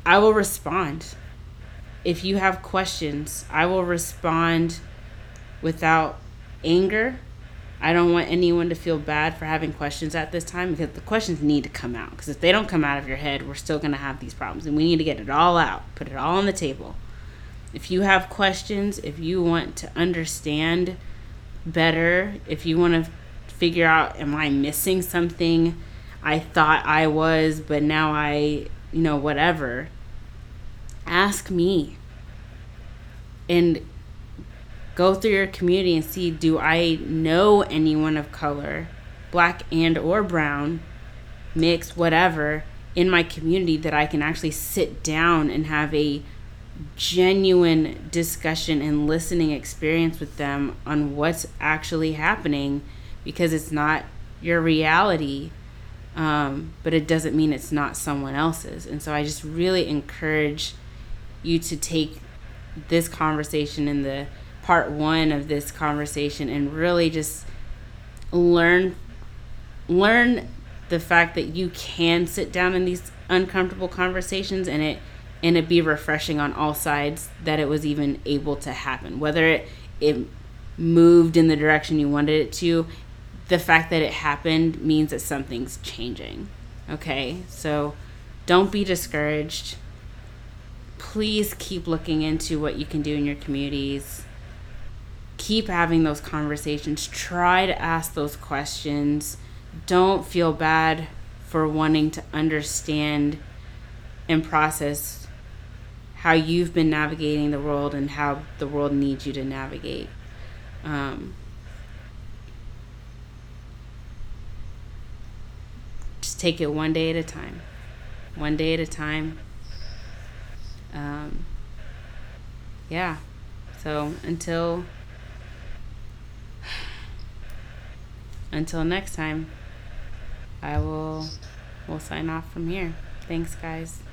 I will respond. If you have questions, I will respond without anger. I don't want anyone to feel bad for having questions at this time because the questions need to come out. Because if they don't come out of your head, we're still going to have these problems. And we need to get it all out, put it all on the table. If you have questions, if you want to understand better, if you want to figure out, am I missing something I thought I was, but now I, you know, whatever, ask me. And go through your community and see do I know anyone of color, black and or brown, mixed, whatever, in my community that I can actually sit down and have a genuine discussion and listening experience with them on what's actually happening because it's not your reality um, but it doesn't mean it's not someone else's. And so i just really encourage you to take this conversation in the part one of this conversation and really just learn learn the fact that you can sit down in these uncomfortable conversations and it and it be refreshing on all sides that it was even able to happen whether it it moved in the direction you wanted it to the fact that it happened means that something's changing okay so don't be discouraged please keep looking into what you can do in your communities keep having those conversations. Try to ask those questions. Don't feel bad for wanting to understand and process how you've been navigating the world and how the world needs you to navigate. Um, just take it one day at a time. One day at a time. Um, yeah. So until until next time, I will will sign off from here. Thanks guys.